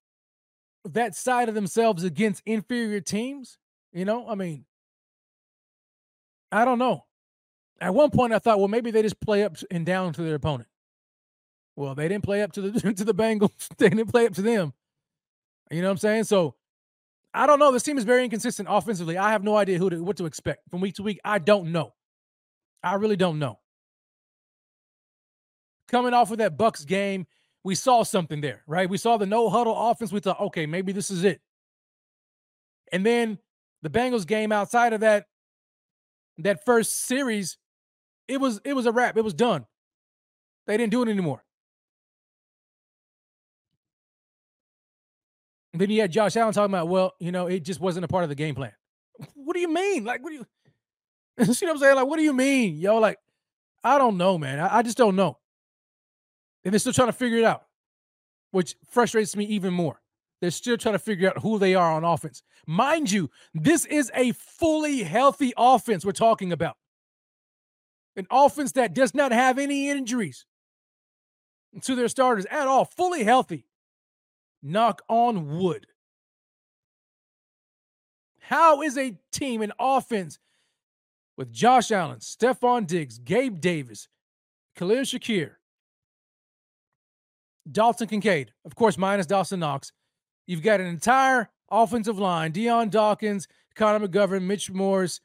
that side of themselves against inferior teams? You know, I mean, I don't know. At one point, I thought, well, maybe they just play up and down to their opponent. Well, they didn't play up to the to the Bengals. They didn't play up to them. You know what I'm saying? So I don't know. This team is very inconsistent offensively. I have no idea who to, what to expect from week to week. I don't know. I really don't know. Coming off of that Bucks game, we saw something there, right? We saw the no huddle offense. We thought, okay, maybe this is it. And then the Bengals game outside of that that first series, it was it was a wrap. It was done. They didn't do it anymore. Then you had Josh Allen talking about, well, you know, it just wasn't a part of the game plan. What do you mean? Like, what do you you see what I'm saying? Like, what do you mean? Yo, like, I don't know, man. I, I just don't know. And they're still trying to figure it out, which frustrates me even more. They're still trying to figure out who they are on offense. Mind you, this is a fully healthy offense we're talking about. An offense that does not have any injuries to their starters at all, fully healthy. Knock on wood. How is a team, an offense with Josh Allen, Stefon Diggs, Gabe Davis, Khalil Shakir, Dalton Kincaid, of course, minus Dawson Knox. You've got an entire offensive line Dion Dawkins, Connor McGovern, Mitch Morse,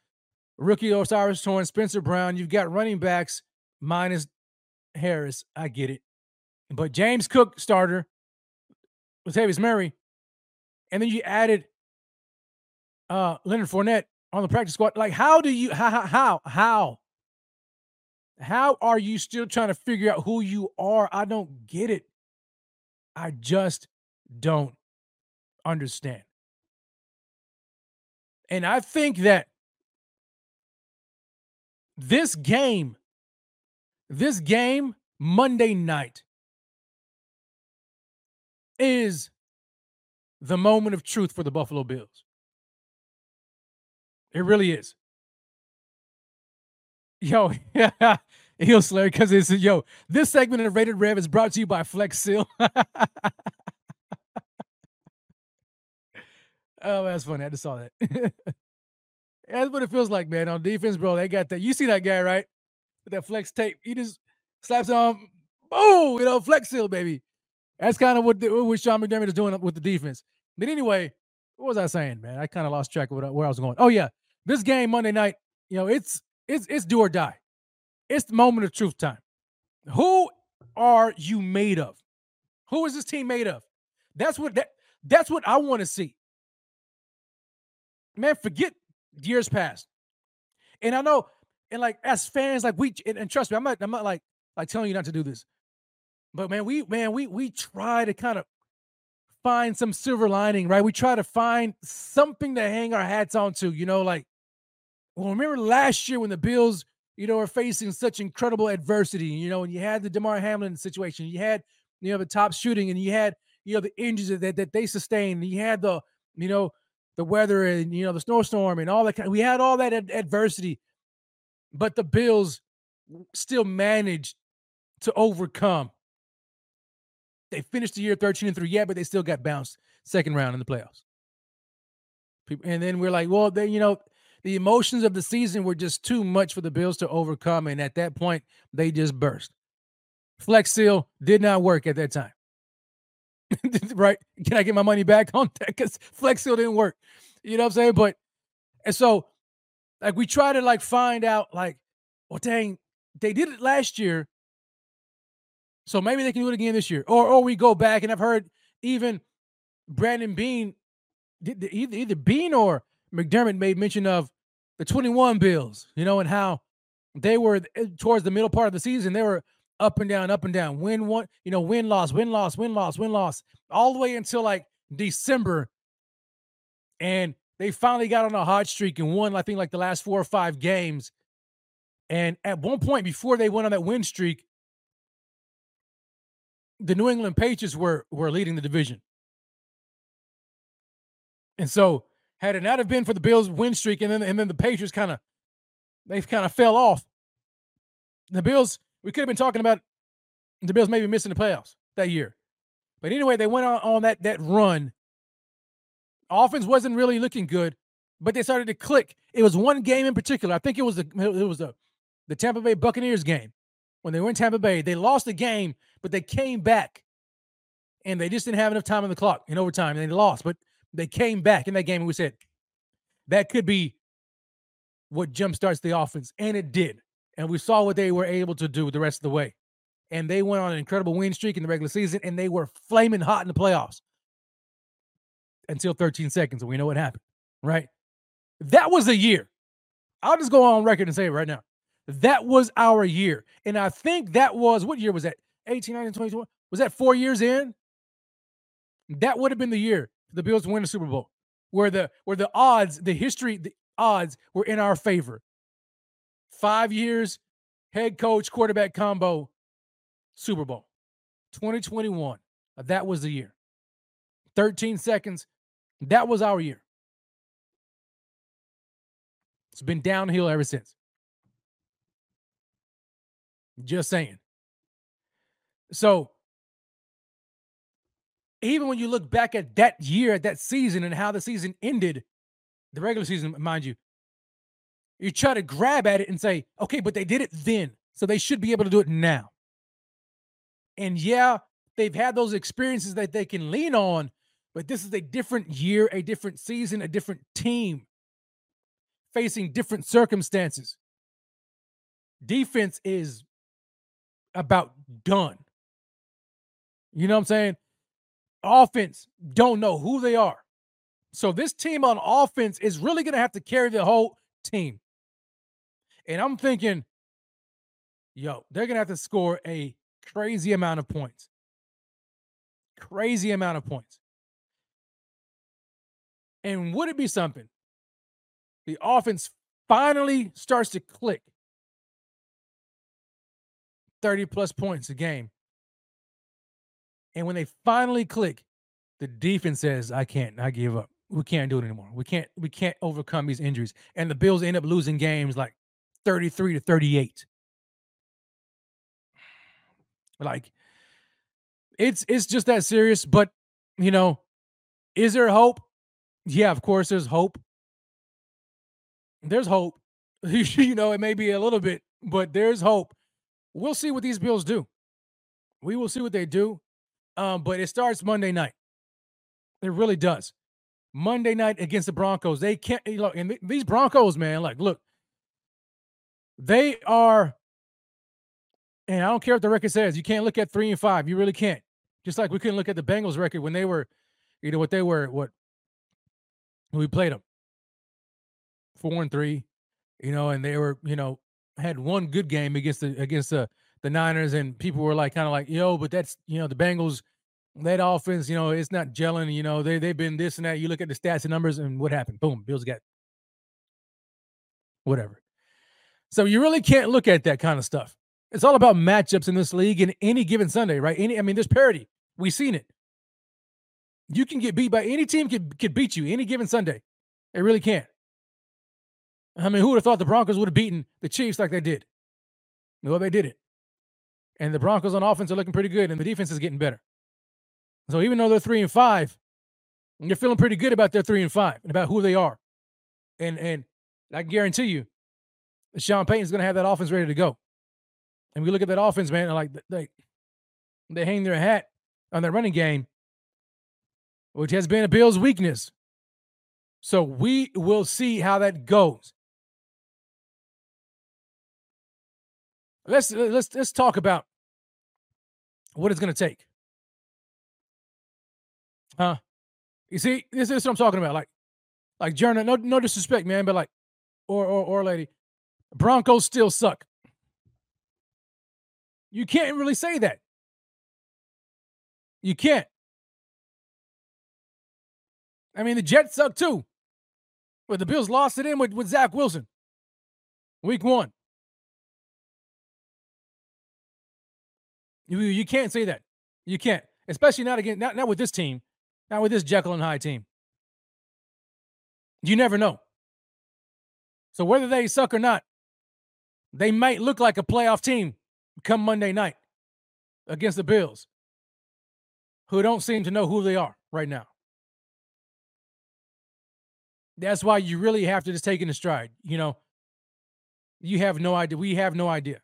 rookie O'Cyrus Torrence, Spencer Brown. You've got running backs minus Harris. I get it. But James Cook, starter, Latavius Murray. And then you added uh Leonard Fournette on the practice squad. Like, how do you how how how how are you still trying to figure out who you are? I don't get it. I just don't understand. And I think that this game, this game Monday night is the moment of truth for the Buffalo Bills. It really is. Yo, yeah, he'll slur because it's yo. This segment of Rated Rev is brought to you by Flex Seal. oh, that's funny. I just saw that. that's what it feels like, man. On defense, bro, they got that. You see that guy, right? With that flex tape. He just slaps on, boom, you know, Flex Seal, baby. That's kind of what, the, what Sean McDermott is doing with the defense. But anyway, what was I saying, man? I kind of lost track of what, where I was going. Oh yeah, this game Monday night, you know, it's it's it's do or die. It's the moment of truth time. Who are you made of? Who is this team made of? That's what that that's what I want to see. Man, forget years past. And I know, and like as fans, like we and, and trust me, I'm not I'm not like like telling you not to do this. But man, we man, we we try to kind of find some silver lining, right? We try to find something to hang our hats on to, you know, like well, remember last year when the Bills, you know, were facing such incredible adversity, you know, and you had the Damar Hamlin situation, you had, you know, the top shooting, and you had, you know, the injuries that, that they sustained, you had the, you know, the weather and you know the snowstorm and all that. Kind we had all that ad- adversity, but the Bills still managed to overcome they finished the year 13 and 3, yeah, but they still got bounced second round in the playoffs. And then we're like, well, they, you know, the emotions of the season were just too much for the Bills to overcome. And at that point, they just burst. Flex Seal did not work at that time. right? Can I get my money back on that? Because Flex Seal didn't work. You know what I'm saying? But and so like we try to like find out like, well, dang, they did it last year. So maybe they can do it again this year. Or or we go back and I've heard even Brandon Beane, either, either Beane or McDermott made mention of the 21 Bills, you know, and how they were eh, towards the middle part of the season, they were up and down, up and down, win one, you know, win loss, win loss, win loss, win loss, all the way until like December. And they finally got on a hot streak and won, I think, like the last four or five games. And at one point before they went on that win streak, the New England Patriots were were leading the division. And so had it not have been for the Bills win streak and then and then the Patriots kind of they've kind of fell off. The Bills, we could have been talking about the Bills maybe missing the playoffs that year. But anyway, they went on, on that that run. Offense wasn't really looking good, but they started to click. It was one game in particular. I think it was the it was the the Tampa Bay Buccaneers game when they were in Tampa Bay. They lost the game, but they came back, and they just didn't have enough time on the clock in overtime, and they lost. But they came back in that game, and we said that could be what jumpstarts the offense, and it did. And we saw what they were able to do the rest of the way. And they went on an incredible win streak in the regular season, and they were flaming hot in the playoffs until 13 seconds, and we know what happened, right? That was a year. I'll just go on record and say it right now. That was our year. And I think that was what year was that? 18, 19, 20, 21? Was that four years in? That would have been the year the Bills win the Super Bowl, where the where the odds, the history, the odds were in our favor. Five years, head coach, quarterback combo, Super Bowl. 2021. That was the year. 13 seconds. That was our year. It's been downhill ever since. Just saying. So, even when you look back at that year, at that season, and how the season ended, the regular season, mind you, you try to grab at it and say, okay, but they did it then. So they should be able to do it now. And yeah, they've had those experiences that they can lean on, but this is a different year, a different season, a different team facing different circumstances. Defense is about done. You know what I'm saying? Offense don't know who they are. So this team on offense is really going to have to carry the whole team. And I'm thinking, yo, they're going to have to score a crazy amount of points. Crazy amount of points. And would it be something? The offense finally starts to click 30 plus points a game. And when they finally click, the defense says, I can't, I give up. We can't do it anymore. We can't, we can't overcome these injuries. And the Bills end up losing games like 33 to 38. Like it's it's just that serious. But you know, is there hope? Yeah, of course there's hope. There's hope. you know, it may be a little bit, but there's hope. We'll see what these Bills do. We will see what they do. Um, but it starts Monday night. It really does. Monday night against the Broncos. They can't look, and these Broncos, man, like, look, they are, and I don't care what the record says, you can't look at three and five. You really can't. Just like we couldn't look at the Bengals record when they were, you know, what they were, what we played them. Four and three, you know, and they were, you know, had one good game against the against the the Niners, and people were like, kind of like, yo, but that's you know the Bengals. That offense, you know, it's not gelling. You know, they they've been this and that. You look at the stats and numbers, and what happened? Boom, Bills got whatever. So you really can't look at that kind of stuff. It's all about matchups in this league in any given Sunday, right? Any, I mean, there's parity. We've seen it. You can get beat by any team could could beat you any given Sunday. It really can. I mean, who would have thought the Broncos would have beaten the Chiefs like they did? Well, they did it. And the Broncos on offense are looking pretty good, and the defense is getting better. So even though they're three and five, you're feeling pretty good about their three and five and about who they are. And and I guarantee you, Sean Payton's going to have that offense ready to go. And we look at that offense, man, like they they hang their hat on their running game, which has been a Bills' weakness. So we will see how that goes. Let's let's let's talk about what it's going to take. Huh? You see, this is what I'm talking about. Like, like Journal. No, no disrespect, man, but like, or or or lady, Broncos still suck. You can't really say that. You can't. I mean, the Jets suck too. But the Bills lost it in with, with Zach Wilson. Week one. You, you can't say that. You can't. Especially not again, not, not with this team, not with this Jekyll and Hyde team. You never know. So whether they suck or not, they might look like a playoff team come Monday night against the Bills, who don't seem to know who they are right now. That's why you really have to just take it in stride. You know, you have no idea. We have no idea.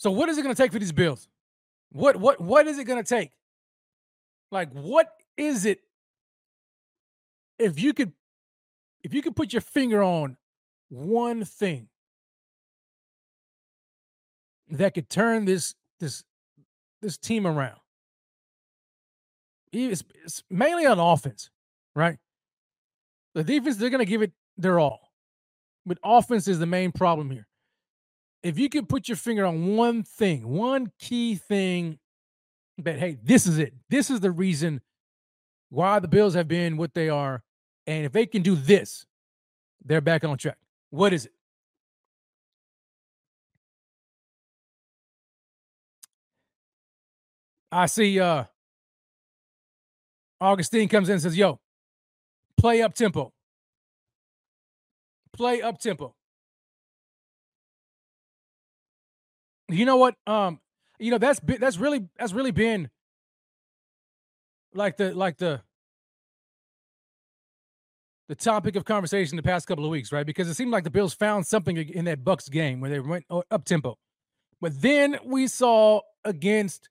So what is it going to take for these Bills? What what what is it going to take? Like what is it if you could if you could put your finger on one thing that could turn this this this team around it's, it's mainly on offense right the defense they're going to give it their all but offense is the main problem here if you could put your finger on one thing one key thing that hey this is it this is the reason why the bills have been what they are and if they can do this, they're back on track. What is it? I see uh Augustine comes in and says, Yo, play up tempo. Play up tempo. You know what? Um, you know, that's that's really that's really been like the like the the topic of conversation the past couple of weeks, right? Because it seemed like the Bills found something in that Bucks game where they went up tempo. But then we saw against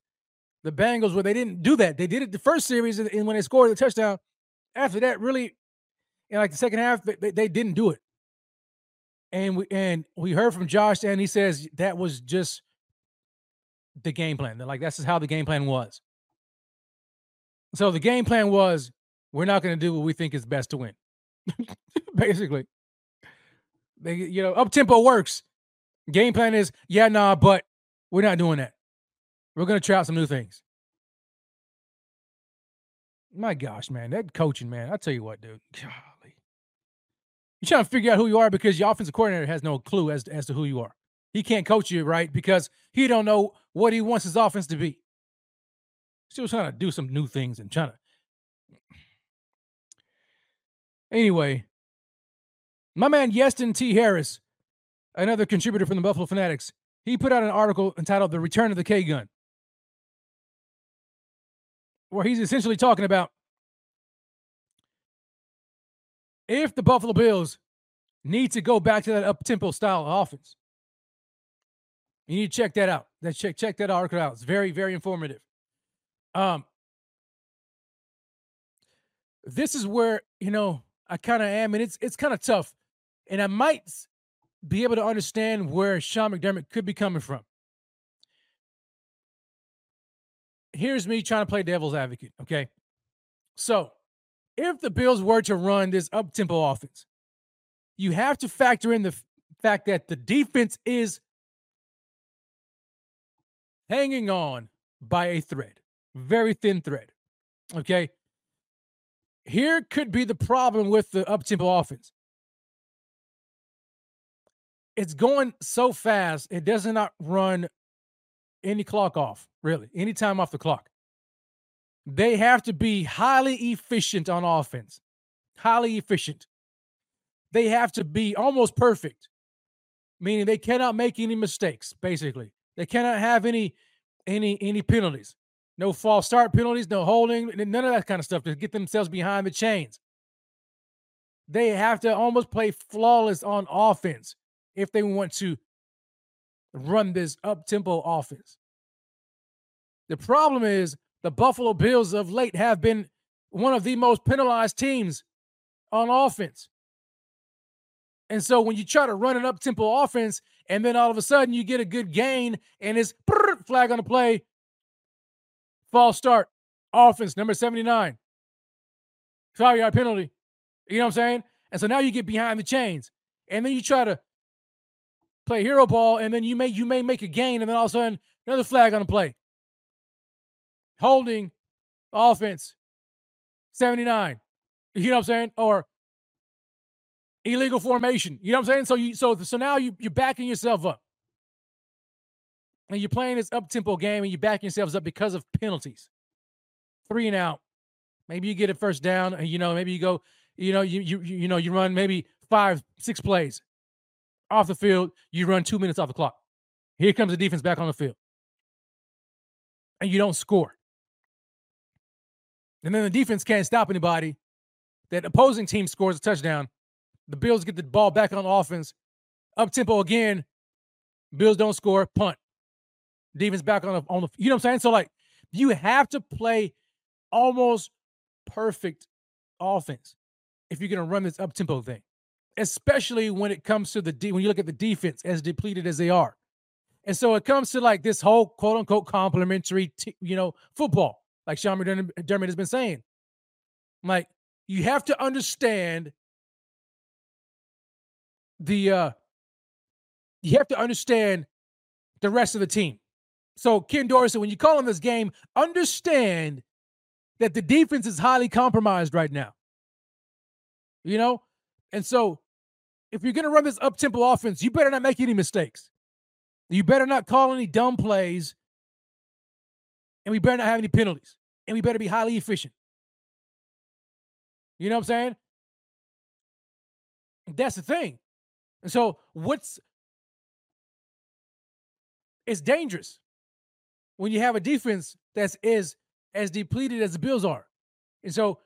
the Bengals where they didn't do that. They did it the first series, and when they scored the touchdown, after that, really, in like the second half, they, they didn't do it. And we and we heard from Josh, and he says that was just the game plan. They're Like that's is how the game plan was. So the game plan was we're not going to do what we think is best to win. Basically. They, you know, up tempo works. Game plan is, yeah, nah, but we're not doing that. We're gonna try out some new things. My gosh, man, that coaching, man. I tell you what, dude. Golly. You're trying to figure out who you are because your offensive coordinator has no clue as, as to who you are. He can't coach you right because he don't know what he wants his offense to be. Still trying to do some new things trying to Anyway, my man Yeston T. Harris, another contributor from the Buffalo Fanatics, he put out an article entitled The Return of the K Gun, where he's essentially talking about if the Buffalo Bills need to go back to that up tempo style of offense. You need to check that out. That check check that article out. It's very very informative. Um, this is where you know I kind of am, and it's it's kind of tough. And I might be able to understand where Sean McDermott could be coming from. Here's me trying to play devil's advocate. Okay. So if the Bills were to run this up tempo offense, you have to factor in the fact that the defense is hanging on by a thread, very thin thread. Okay here could be the problem with the up tempo offense. It's going so fast, it does not run any clock off, really, any time off the clock. They have to be highly efficient on offense, highly efficient. They have to be almost perfect, meaning they cannot make any mistakes, basically. They cannot have any any any penalties. No false start penalties, no holding, none of that kind of stuff to get themselves behind the chains. They have to almost play flawless on offense if they want to run this up tempo offense. The problem is the Buffalo Bills of late have been one of the most penalized teams on offense. And so when you try to run an up tempo offense and then all of a sudden you get a good gain and it's flag on the play, false start, offense, number 79. Five yard penalty. You know what I'm saying? And so now you get behind the chains. And then you try to play hero ball, and then you may you may make a gain, and then all of a sudden another flag on the play. Holding offense 79. You know what I'm saying? Or illegal formation. You know what I'm saying? So you so so now you you're backing yourself up. And you're playing this up tempo game and you're backing yourselves up because of penalties. Three and out. Maybe you get a first down, and you know, maybe you go, you know, you you you know, you run maybe five, six plays off the field, you run two minutes off the clock. Here comes the defense back on the field. And you don't score. And then the defense can't stop anybody. That opposing team scores a touchdown. The Bills get the ball back on offense. Up tempo again. Bills don't score. Punt. Defense back on the on the. You know what I'm saying? So like, you have to play almost perfect offense if you're gonna run this up tempo thing, especially when it comes to the. When you look at the defense, as depleted as they are, and so it comes to like this whole quote unquote complementary, t- you know, football, like Sean McDermott has been saying. Like you have to understand the uh you have to understand the rest of the team. So Ken Dorsey, when you call on this game, understand that the defense is highly compromised right now. You know? And so if you're gonna run this up tempo offense, you better not make any mistakes. You better not call any dumb plays. And we better not have any penalties. And we better be highly efficient. You know what I'm saying? That's the thing. And so what's it's dangerous when you have a defense that's is as depleted as the Bills are. And so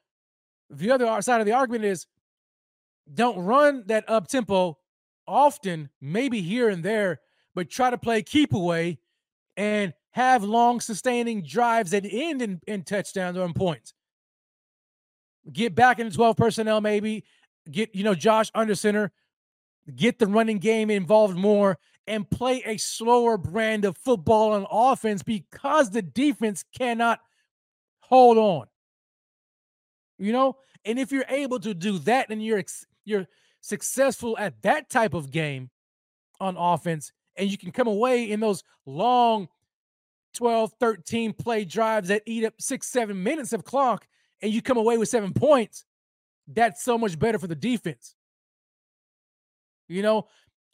the other side of the argument is don't run that up tempo often, maybe here and there, but try to play keep away and have long sustaining drives that end in, in touchdowns or in points. Get back into 12 personnel, maybe get, you know, Josh under center, get the running game involved more, and play a slower brand of football on offense because the defense cannot hold on. You know, and if you're able to do that and you're you're successful at that type of game on offense and you can come away in those long 12 13 play drives that eat up 6 7 minutes of clock and you come away with 7 points that's so much better for the defense you know?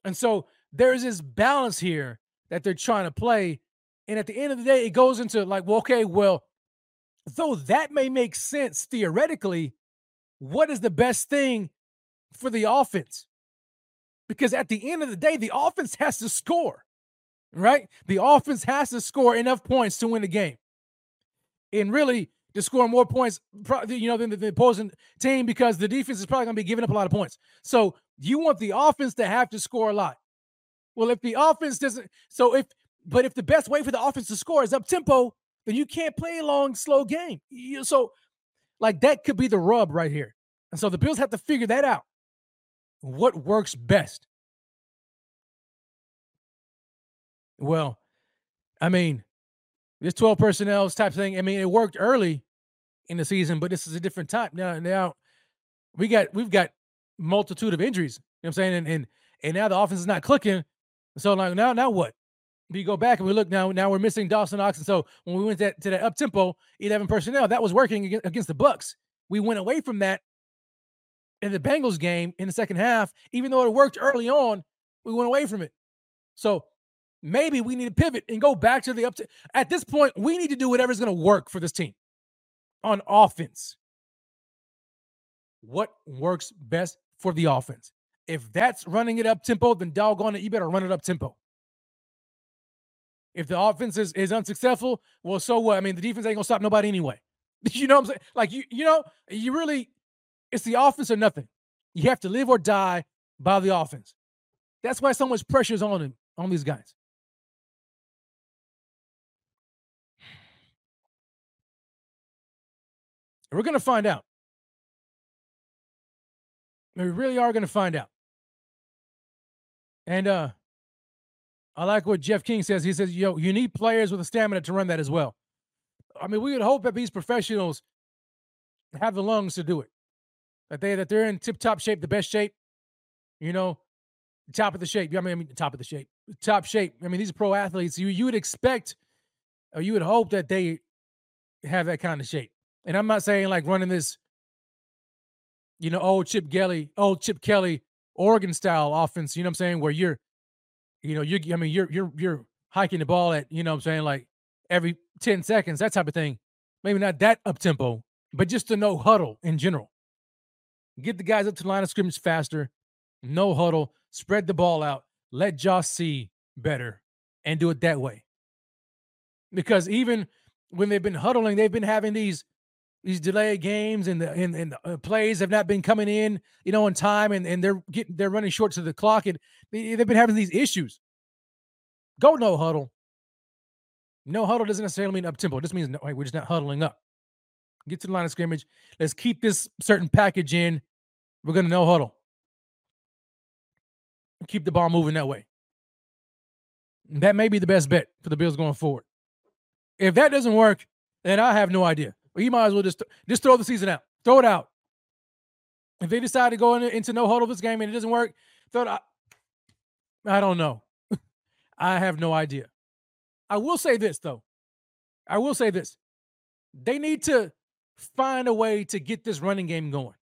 And so there's this balance here that they're trying to play and at the end of the day it goes into like well okay well though that may make sense theoretically what is the best thing for the offense? Because at the end of the day the offense has to score right? The offense has to score enough points to win the game. And really to score more points, you know, than the, opposing team because the defense is probably going to be giving up a lot of points. So you want the offense to have to score a lot. Well, if the offense doesn't, so if, but if the best way for the offense to score is up tempo, then you can't play a long, slow game. You, so, like that could be the rub right here. And so the Bills have to figure that out. What works best? Well, I mean, this 12 personnel type thing. I mean, it worked early in the season, but this is a different time. Now, now we got we've got multitude of injuries. You know what I'm saying? And and and now the offense is not clicking. So like now, now what? We go back and we look now. Now we're missing Dawson Knox, and so when we went to, to the up tempo, 11 personnel, that was working against the Bucks. We went away from that in the Bengals game in the second half, even though it worked early on. We went away from it. So maybe we need to pivot and go back to the up. At this point, we need to do whatever's going to work for this team on offense. What works best for the offense? If that's running it up tempo, then doggone it, you better run it up tempo. If the offense is, is unsuccessful, well, so what? I mean, the defense ain't gonna stop nobody anyway. You know what I'm saying? Like you, you know, you really, it's the offense or nothing. You have to live or die by the offense. That's why so much pressure is on him, on these guys. we're to find out. We really are going to find out. And uh I like what Jeff King says. He says, yo, you need players with the stamina to run that as well. I mean, we would hope that these professionals have the lungs to do it. That they that they're in tip top shape, the best shape, you know, top of the shape. I mean, I mean, top of the shape, top shape. I mean, these are pro athletes. You you would expect, or you would hope that they have that kind of shape. And I'm not saying like running this, you know, old Chip Kelly, old Chip Kelly Oregon style offense. You know what I'm saying? Where you're, you know, you I mean, you're you're you're hiking the ball at, you know what I'm saying, like every 10 seconds, that type of thing. Maybe not that up tempo, but just to no huddle in general. Get the guys up to the line of scrimmage faster, no huddle, spread the ball out, let Josh see better, and do it that way. Because even when they've been huddling, they've been having these these delayed games and the and, and the uh, plays have not been coming in, you know, in time, and, and they're getting they're running short to the clock, and they, they've been having these issues. Go no huddle. No huddle doesn't necessarily mean up tempo. It just means no, we're just not huddling up. Get to the line of scrimmage. Let's keep this certain package in. We're gonna no huddle. Keep the ball moving that way. That may be the best bet for the Bills going forward. If that doesn't work, then I have no idea. You might as well just just throw the season out. Throw it out. If they decide to go into, into no huddle this game and it doesn't work, throw it out. I don't know. I have no idea. I will say this though. I will say this. They need to find a way to get this running game going.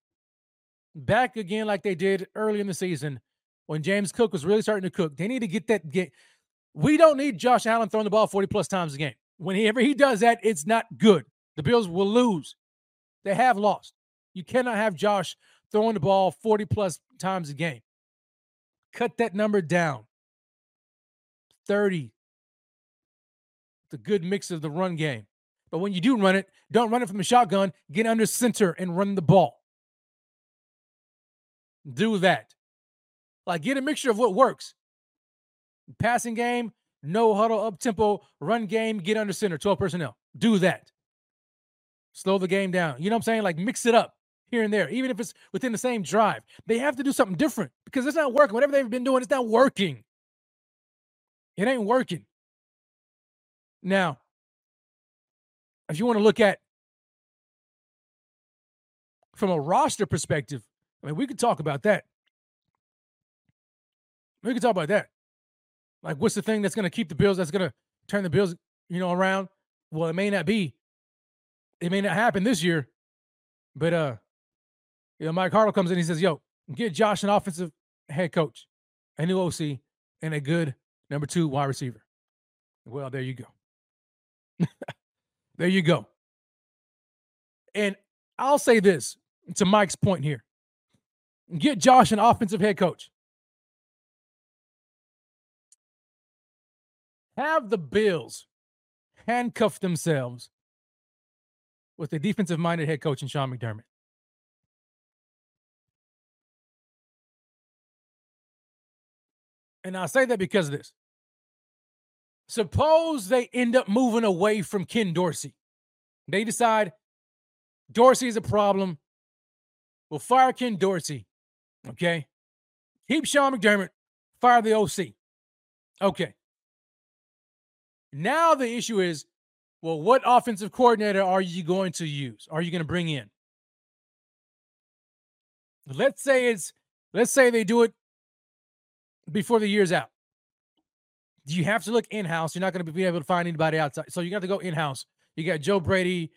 Back again like they did early in the season when James Cook was really starting to cook. They need to get that game. We don't need Josh Allen throwing the ball 40 plus times a game. Whenever he does that, it's not good. The Bills will lose. They have lost. You cannot have Josh throwing the ball 40 plus times a game. Cut that number down. 30. It's a good mix of the run game. But when you do run it, don't run it from the shotgun. Get under center and run the ball. Do that. Like get a mixture of what works. Passing game, no huddle, up tempo, run game, get under center, 12 personnel. Do that. Slow the game down. You know what I'm saying? Like mix it up here and there, even if it's within the same drive. They have to do something different because it's not working. Whatever they've been doing, it's not working. It ain't working. Now, if you want to look at from a roster perspective, I mean, we could talk about that. We could talk about that. Like, what's the thing that's going to keep the Bills? That's going to turn the Bills, you know, around. Well, it may not be. It may not happen this year, but uh, you know, Mike Harlow comes in. He says, "Yo, get Josh an offensive head coach, a new OC, and a good number two wide receiver." Well, there you go. there you go. And I'll say this to Mike's point here: get Josh an offensive head coach. have the Bills handcuff themselves with a defensive minded head coach in Sean McDermott. And I say that because of this. Suppose they end up moving away from Ken Dorsey. They decide Dorsey is a problem. We'll fire Ken Dorsey. Okay. Keep Sean McDermott. Fire the OC. Okay. Now the issue is, well, what offensive coordinator are you going to use? Are you going to bring in? Let's say it's let's say they do it before the year's out. You have to look in-house. You're not going to be able to find anybody outside. So you got to go in-house. You got Joe Brady,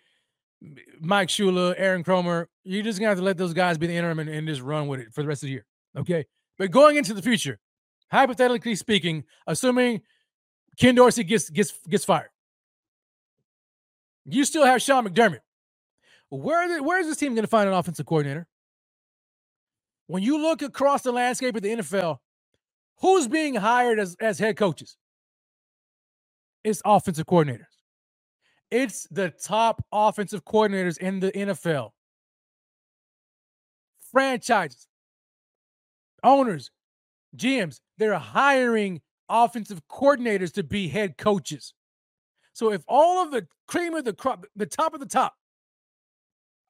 Mike Shula, Aaron Kromer. You're just gonna have to let those guys be the interim and, and just run with it for the rest of the year. Okay. But going into the future, hypothetically speaking, assuming Ken Dorsey gets gets gets fired. You still have Sean McDermott. Where, the, where is this team going to find an offensive coordinator? When you look across the landscape of the NFL, who's being hired as, as head coaches? It's offensive coordinators. It's the top offensive coordinators in the NFL. Franchises, owners, GMs, they're hiring offensive coordinators to be head coaches. So if all of the cream of the crop, the top of the top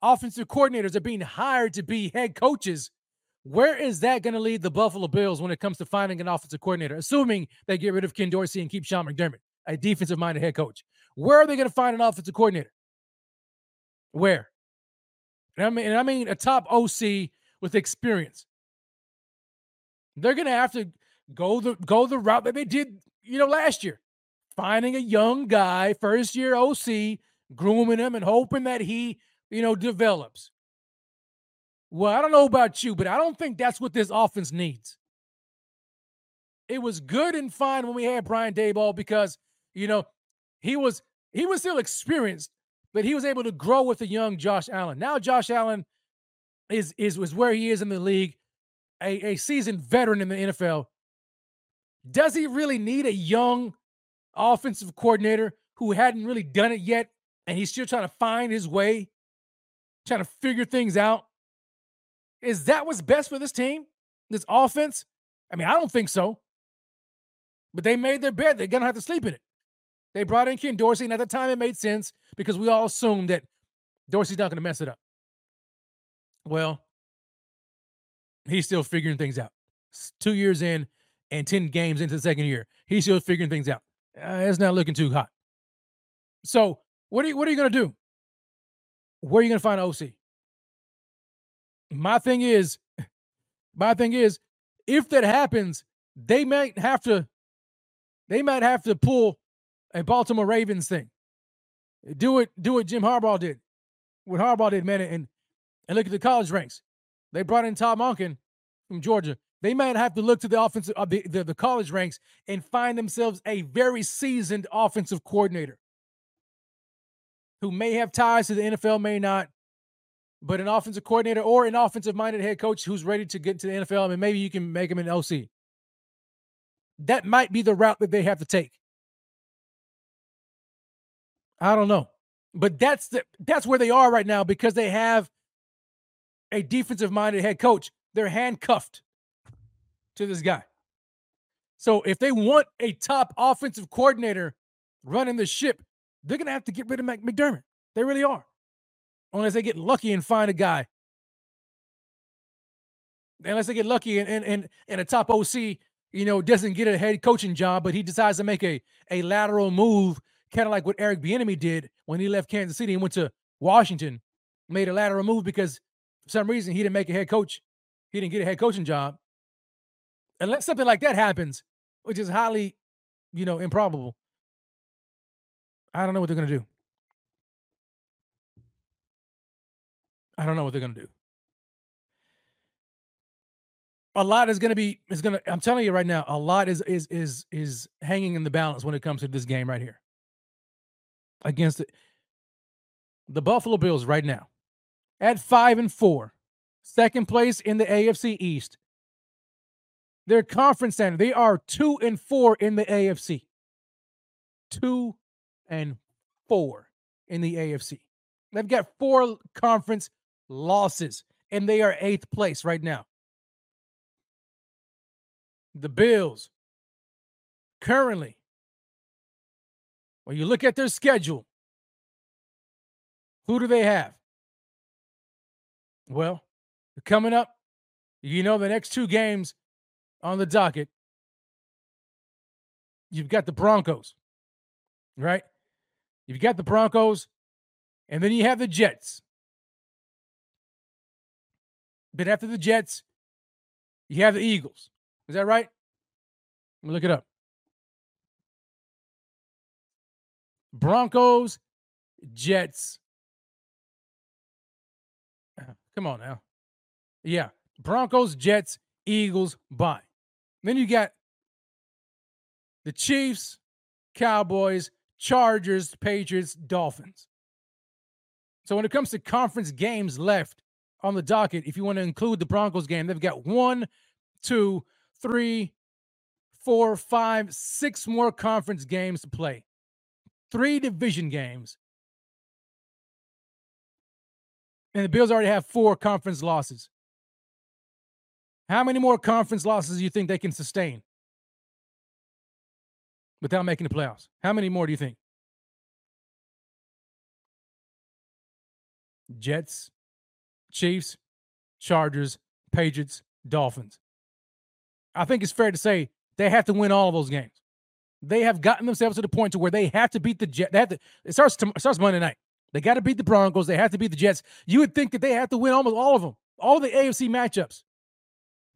offensive coordinators are being hired to be head coaches, where is that going to lead the Buffalo Bills when it comes to finding an offensive coordinator? Assuming they get rid of Ken Dorsey and keep Sean McDermott, a defensive minded head coach. Where are they going to find an offensive coordinator? Where? And I mean, and I mean a top OC with experience. They're gonna have to go the go the route that they did, you know, last year. Finding a young guy, first year OC, grooming him and hoping that he, you know, develops. Well, I don't know about you, but I don't think that's what this offense needs. It was good and fine when we had Brian Daboll because, you know, he was he was still experienced, but he was able to grow with the young Josh Allen. Now Josh Allen is is was where he is in the league, a, a seasoned veteran in the NFL. Does he really need a young offensive coordinator who hadn't really done it yet and he's still trying to find his way, trying to figure things out? Is that what's best for this team? This offense? I mean, I don't think so. But they made their bed. They're going to have to sleep in it. They brought in Ken Dorsey, and at the time it made sense because we all assumed that Dorsey's not going to mess it up. Well, he's still figuring things out. two years in and 10 games into the second year, he's still figuring things out. Uh, it's not looking too hot. So, what are you, what are you going to do? Where are you going to find OC? My thing is, my thing is, if that happens, they might have to, they might have to pull a Baltimore Ravens thing. Do it, do what Jim Harbaugh did. What Harbaugh did, man, and and look at the college ranks. They brought in Todd Monken from Georgia. They might have to look to the offensive uh, the, the, the college ranks and find themselves a very seasoned offensive coordinator who may have ties to the NFL, may not, but an offensive coordinator or an offensive minded head coach who's ready to get to the NFL. I mean, maybe you can make him an OC. That might be the route that they have to take. I don't know. But that's the that's where they are right now because they have a defensive minded head coach. They're handcuffed to this guy. So if they want a top offensive coordinator running the ship, they're gonna have to get rid of McDermott. They really are. Unless they get lucky and find a guy. Unless they get lucky and and and, and a top OC, you know, doesn't get a head coaching job, but he decides to make a a lateral move kind of like what Eric Bieniemy did when he left Kansas City and went to Washington, made a lateral move because for some reason he didn't make a head coach. He didn't get a head coaching job. Unless something like that happens, which is highly, you know, improbable. I don't know what they're gonna do. I don't know what they're gonna do. A lot is gonna be is gonna. I'm telling you right now, a lot is is is is hanging in the balance when it comes to this game right here against the, the Buffalo Bills right now at five and four, second place in the AFC East. Their conference center, they are two and four in the AFC. Two and four in the AFC. They've got four conference losses, and they are eighth place right now. The Bills currently when you look at their schedule, who do they have? Well, coming up, you know, the next two games on the docket, you've got the Broncos, right? You've got the Broncos, and then you have the Jets. But after the Jets, you have the Eagles. Is that right? Let me look it up. Broncos, Jets. Uh, come on now. Yeah. Broncos, Jets, Eagles, bye. Then you got the Chiefs, Cowboys, Chargers, Patriots, Dolphins. So when it comes to conference games left on the docket, if you want to include the Broncos game, they've got one, two, three, four, five, six more conference games to play three division games. And the Bills already have four conference losses. How many more conference losses do you think they can sustain without making the playoffs? How many more do you think? Jets, Chiefs, Chargers, Patriots, Dolphins. I think it's fair to say they have to win all of those games they have gotten themselves to the point to where they have to beat the Jets. They have to. It starts. To, it starts Monday night. They got to beat the Broncos. They have to beat the Jets. You would think that they have to win almost all of them, all the AFC matchups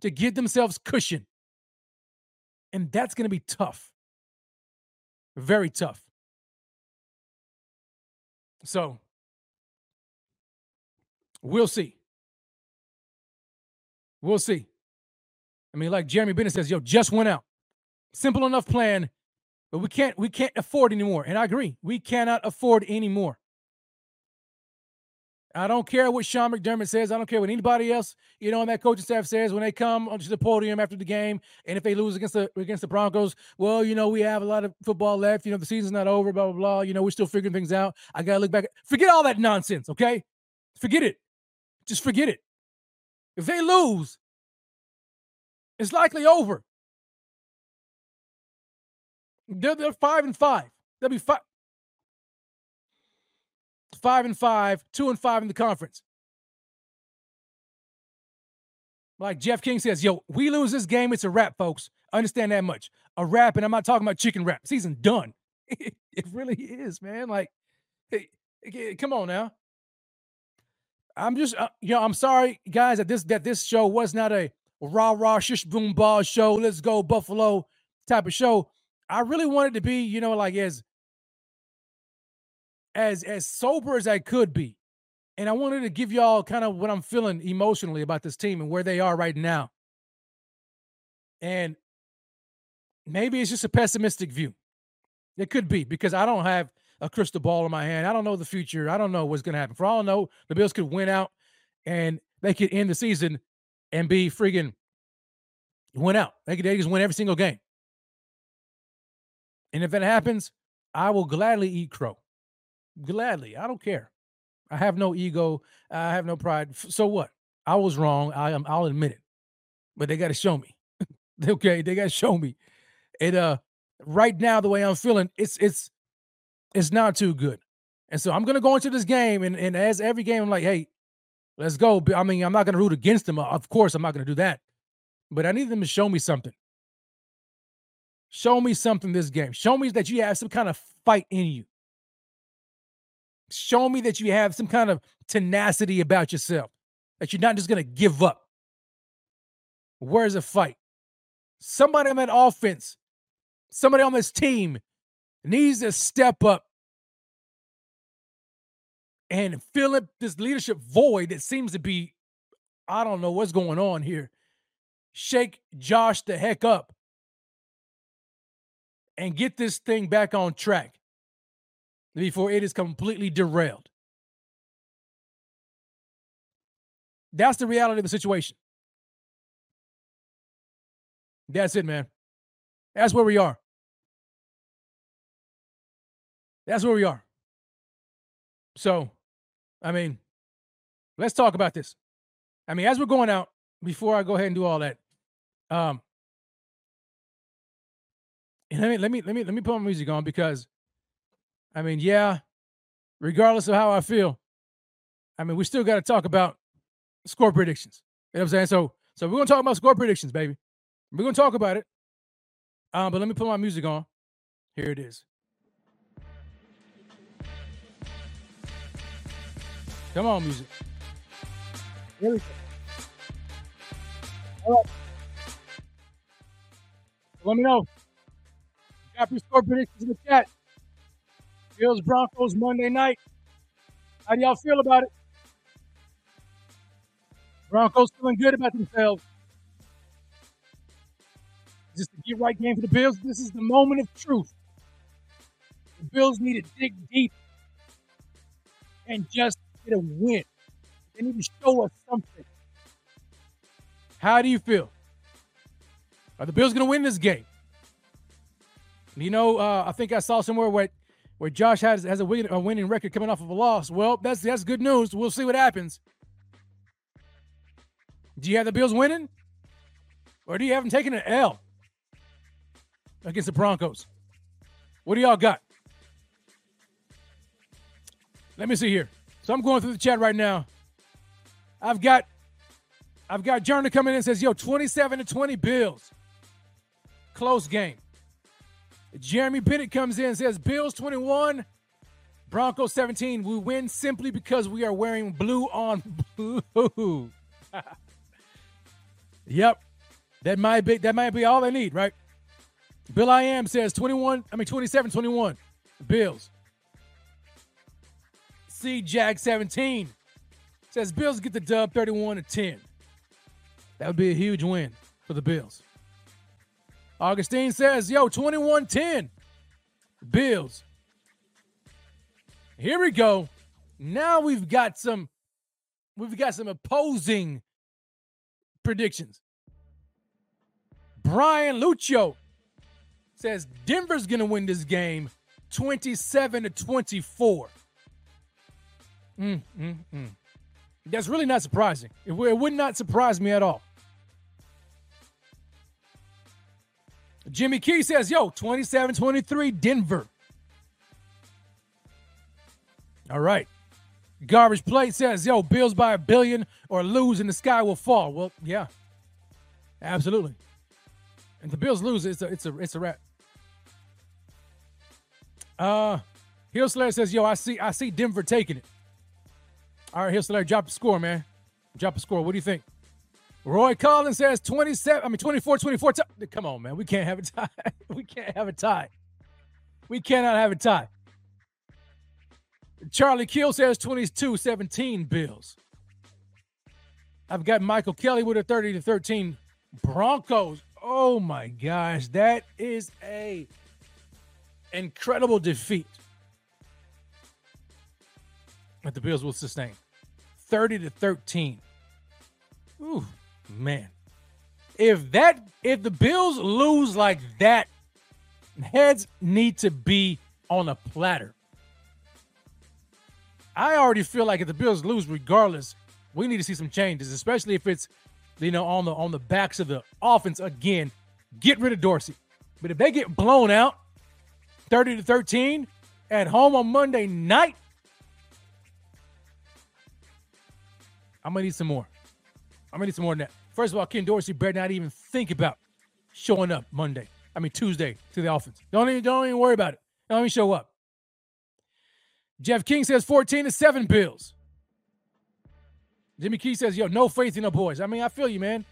to give themselves cushion. And that's going to be tough. Very tough. So we'll see. We'll see. I mean, like Jeremy Bennett says, yo, just went out. Simple enough plan, but we can't we can't afford anymore. And I agree, we cannot afford anymore. I don't care what Sean McDermott says. I don't care what anybody else, you know, on that coaching staff says when they come onto the podium after the game. And if they lose against the against the Broncos, well, you know, we have a lot of football left. You know, the season's not over, blah, blah, blah. You know, we're still figuring things out. I gotta look back. Forget all that nonsense, okay? Forget it. Just forget it. If they lose, it's likely over. They're, they're five and five. They'll be five five and five, two and five in the conference. Like Jeff King says, yo, we lose this game, it's a wrap, folks. Understand that much. A wrap, and I'm not talking about chicken wrap. Season done. it really is, man. Like, hey, come on now. I'm just, uh, you know, I'm sorry, guys, that this that this show was not a rah rah shish boom ball show. Let's go Buffalo type of show. I really wanted to be, you know, like as as as sober as I could be. And I wanted to give y'all kind of what I'm feeling emotionally about this team and where they are right now. And maybe it's just a pessimistic view. It could be because I don't have a crystal ball in my hand. I don't know the future. I don't know what's going to happen. For all I know, the Bills could win out and they could end the season and be friggin' win out. They could they just win every single game. And if that happens, I will gladly eat crow. Gladly. I don't care. I have no ego. I have no pride. So what? I was wrong. I am I'll admit it. But they got to show me. okay, they got to show me. It uh right now the way I'm feeling, it's it's it's not too good. And so I'm to go into this game and and as every game I'm like, "Hey, let's go." I mean, I'm not to root against them. Of course, I'm not to do that. But I need them to show me something. Show me something this game. Show me that you have some kind of fight in you. Show me that you have some kind of tenacity about yourself, that you're not just going to give up. Where's the fight? Somebody on that offense, somebody on this team needs to step up and fill up this leadership void that seems to be, I don't know what's going on here. Shake Josh the heck up and get this thing back on track before it is completely derailed. That's the reality of the situation. That's it, man. That's where we are. That's where we are. So, I mean, let's talk about this. I mean, as we're going out, before I go ahead and do all that, um, and let me let me let me let me put my music on because I mean, yeah, regardless of how I feel, I mean, we still got to talk about score predictions. You know what I'm saying? So, so we're gonna talk about score predictions, baby. We're gonna talk about it. Um, but let me put my music on. Here it is. Come on, music. Here we go. All right. Let me know. Got your score predictions in the chat. Bills Broncos Monday night. How do y'all feel about it? Broncos feeling good about themselves. Just a get right game for the Bills. This is the moment of truth. The Bills need to dig deep and just get a win. They need to show us something. How do you feel? Are the Bills going to win this game? You know, uh, I think I saw somewhere where where Josh has has a, win, a winning record coming off of a loss. Well, that's that's good news. We'll see what happens. Do you have the Bills winning, or do you have them taking an L against the Broncos? What do y'all got? Let me see here. So I'm going through the chat right now. I've got I've got Journey coming in and says, yo, 27 to 20 Bills. Close game. Jeremy Bennett comes in and says Bills 21, Broncos 17. We win simply because we are wearing blue on blue. yep. That might be that might be all they need, right? Bill I am says 21, I mean 27 21. Bills. C Jag 17 says Bills get the dub 31 to 10. That would be a huge win for the Bills. Augustine says, yo, 21 10. Bills. Here we go. Now we've got some we've got some opposing predictions. Brian Lucio says Denver's going to win this game 27 to 24. Mm, mm, mm. That's really not surprising. It, it would not surprise me at all. Jimmy Key says, yo, 27 23, Denver. All right. Garbage Plate says, yo, Bills by a billion or lose and the sky will fall. Well, yeah. Absolutely. And the Bills lose, it's a it's a it's a wrap. Uh Hill Slayer says, yo, I see I see Denver taking it. All right, Hill Slayer, drop a score, man. Drop a score. What do you think? Roy Collins says 27, I mean 24, 24. T- Come on, man. We can't have a tie. we can't have a tie. We cannot have a tie. Charlie Kill says 22 17 Bills. I've got Michael Kelly with a 30 to 13 Broncos. Oh my gosh, that is a incredible defeat that the Bills will sustain. 30 to 13. Ooh, man. If that if the Bills lose like that, heads need to be on a platter. I already feel like if the Bills lose regardless, we need to see some changes, especially if it's you know on the on the backs of the offense again. Get rid of Dorsey. But if they get blown out 30 to 13 at home on Monday night, I'm gonna need some more. I'm gonna need some more than that. First of all, Ken Dorsey better not even think about showing up Monday. I mean Tuesday to the offense. Don't even don't even worry about it. Don't even show up. Jeff King says 14 to 7 Bills. Jimmy Key says, yo, no faith in the boys. I mean, I feel you, man.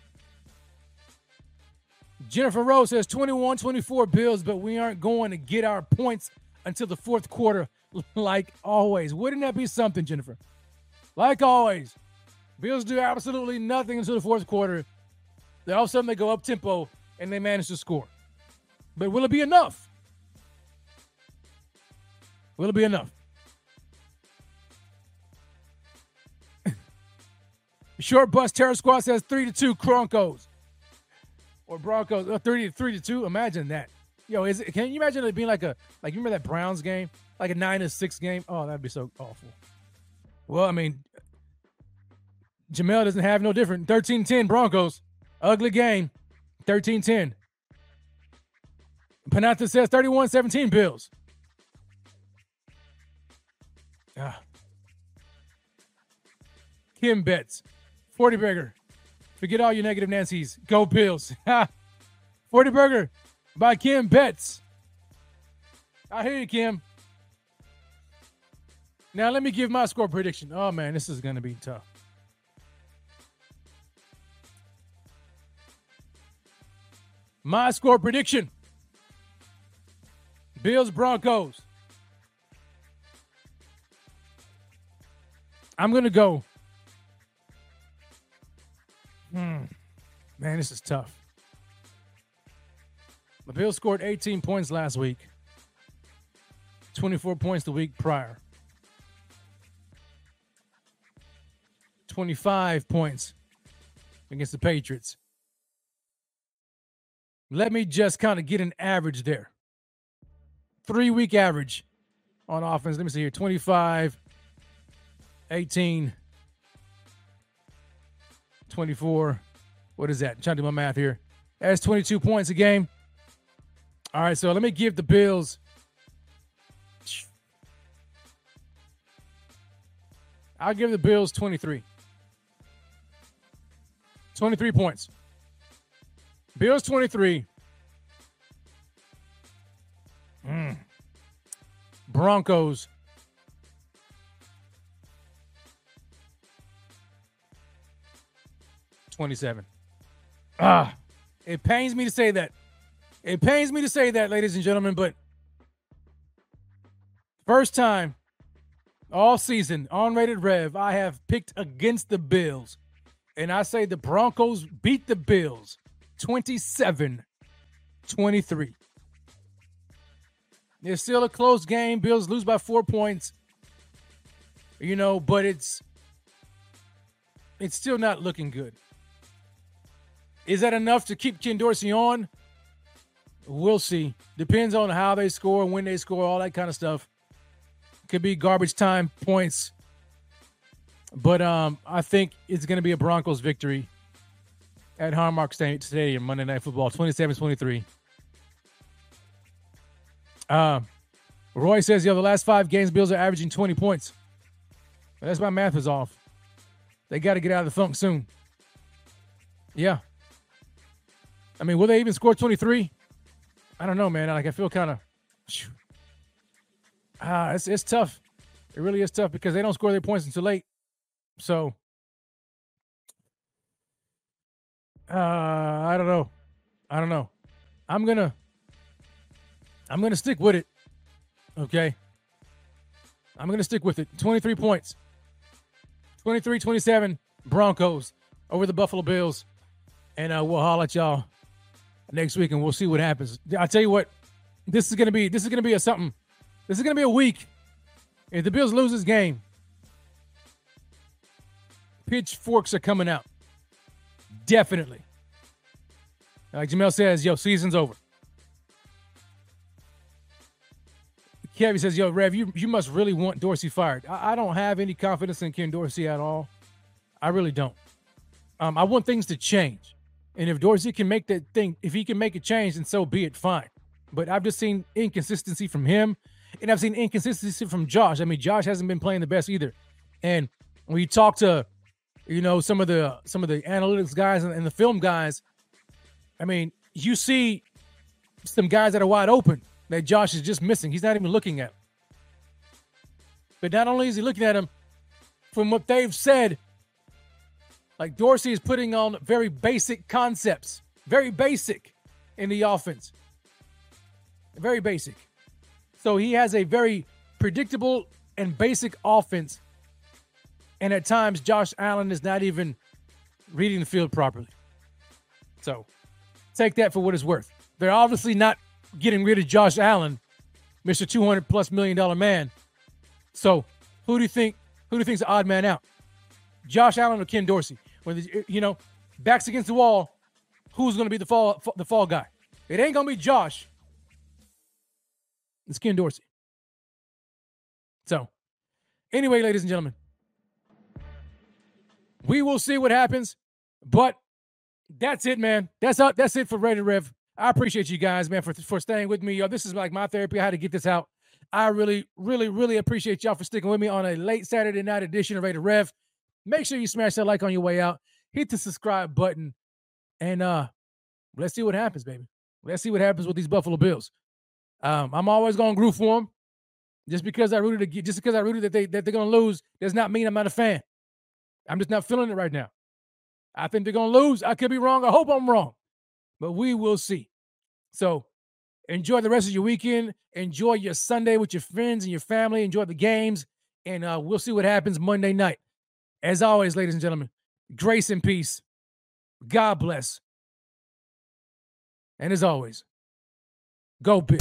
Jennifer Rose says 21 24 Bills, but we aren't going to get our points until the fourth quarter, like always. Wouldn't that be something, Jennifer? Like always, Bills do absolutely nothing until the fourth quarter. Then all of a sudden they go up tempo and they manage to score. But will it be enough? Will it be enough? Short bus terror squad says three to two Broncos. Or Broncos, uh, 30 to three to two. Imagine that. Yo, is it can you imagine it being like a like you remember that Browns game? Like a nine to six game? Oh, that'd be so awful. Well, I mean, Jamel doesn't have no different. 13-10 Broncos. Ugly game. 13-10. Panatha says 31-17 Bills. Ah. Kim Betts. 40 Burger. Forget all your negative Nancy's. Go Bills. 40 Burger by Kim Betts. I hear you, Kim. Now let me give my score prediction. Oh man, this is gonna be tough. My score prediction. Bills Broncos. I'm gonna go. Hmm. Man, this is tough. The Bills scored 18 points last week, 24 points the week prior, 25 points against the Patriots. Let me just kind of get an average there. Three week average on offense. Let me see here 25, 18, 24. What is that? I'm trying to do my math here. That's 22 points a game. All right, so let me give the Bills. I'll give the Bills 23. 23 points. Bills 23. Mm. Broncos. Twenty-seven. Ah, it pains me to say that. It pains me to say that, ladies and gentlemen, but first time all season on Rated Rev, I have picked against the Bills, and I say the Broncos beat the Bills 27 23. It's still a close game. Bills lose by four points. You know, but it's it's still not looking good. Is that enough to keep Ken Dorsey on? We'll see. Depends on how they score, when they score, all that kind of stuff. Could be garbage time points. But um, I think it's going to be a Broncos victory at Highmark Stadium Monday Night Football, 27-23. Uh, Roy says, yo, the last five games, Bills are averaging 20 points. That's my math is off. They got to get out of the funk soon. Yeah. I mean, will they even score 23? I don't know, man. Like, I feel kind of. Ah, it's, it's tough. It really is tough because they don't score their points until late. So, uh, I don't know. I don't know. I'm to. I'm to stick with it. Okay. I'm to stick with it. 23 points. 23 27 Broncos over the Buffalo Bills. And uh, we'll holler at y'all next week and we'll see what happens. I'll tell you what, this is gonna be this is gonna be a something. This is gonna be a week. If the Bills lose this game, pitchforks are coming out. Definitely. Like Jamel says, yo, season's over. Kevin says, yo, Rev, you, you must really want Dorsey fired. I, I don't have any confidence in Ken Dorsey at all. I really don't. Um, I want things to change. And if Dorsey can make that thing, if he can make a change, then so be it, fine. But I've just seen inconsistency from him, and I've seen inconsistency from Josh. I mean, Josh hasn't been playing the best either. And when you talk to, you know, some of the some of the analytics guys and, the film guys, I mean, you see some guys that are wide open that Josh is just missing. He's not even looking at. But not only is he looking at him, from what they've said, like Dorsey is putting on very basic concepts, very basic in the offense. Very basic. So he has a very predictable and basic offense. And at times, Josh Allen is not even reading the field properly. So take that for what it's worth. They're obviously not getting rid of Josh Allen, Mr. 200 plus million dollar man. So who do you think, who do you think's the odd man out? Josh Allen or Ken Dorsey? When you know, backs against the wall, who's going to be the fall the fall guy? It ain't going to be Josh. It's Ken Dorsey. So, anyway, ladies and gentlemen, we will see what happens. But that's it, man. That's up. That's it for Rated Rev. I appreciate you guys, man, for for staying with me. Yo, this is like my therapy. I had to get this out. I really, really, really appreciate y'all for sticking with me on a late Saturday night edition of Rated Rev. Make sure you smash that like on your way out. Hit the subscribe button. And uh let's see what happens, baby. Let's see what happens with these Buffalo Bills. Um, I'm always gonna groove for them. Just because I rooted just because I rooted that they that they're gonna lose does not mean I'm not a fan. I'm just not feeling it right now. I think they're gonna lose. I could be wrong. I hope I'm wrong, but we will see. So enjoy the rest of your weekend. Enjoy your Sunday with your friends and your family. Enjoy the games, and uh, we'll see what happens Monday night. As always, ladies and gentlemen, grace and peace. God bless. And as always, go big.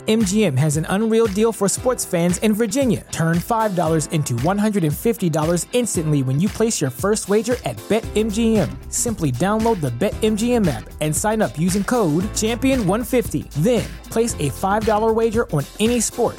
BetMGM has an unreal deal for sports fans in Virginia. Turn $5 into $150 instantly when you place your first wager at BetMGM. Simply download the BetMGM app and sign up using code Champion150. Then, place a $5 wager on any sport.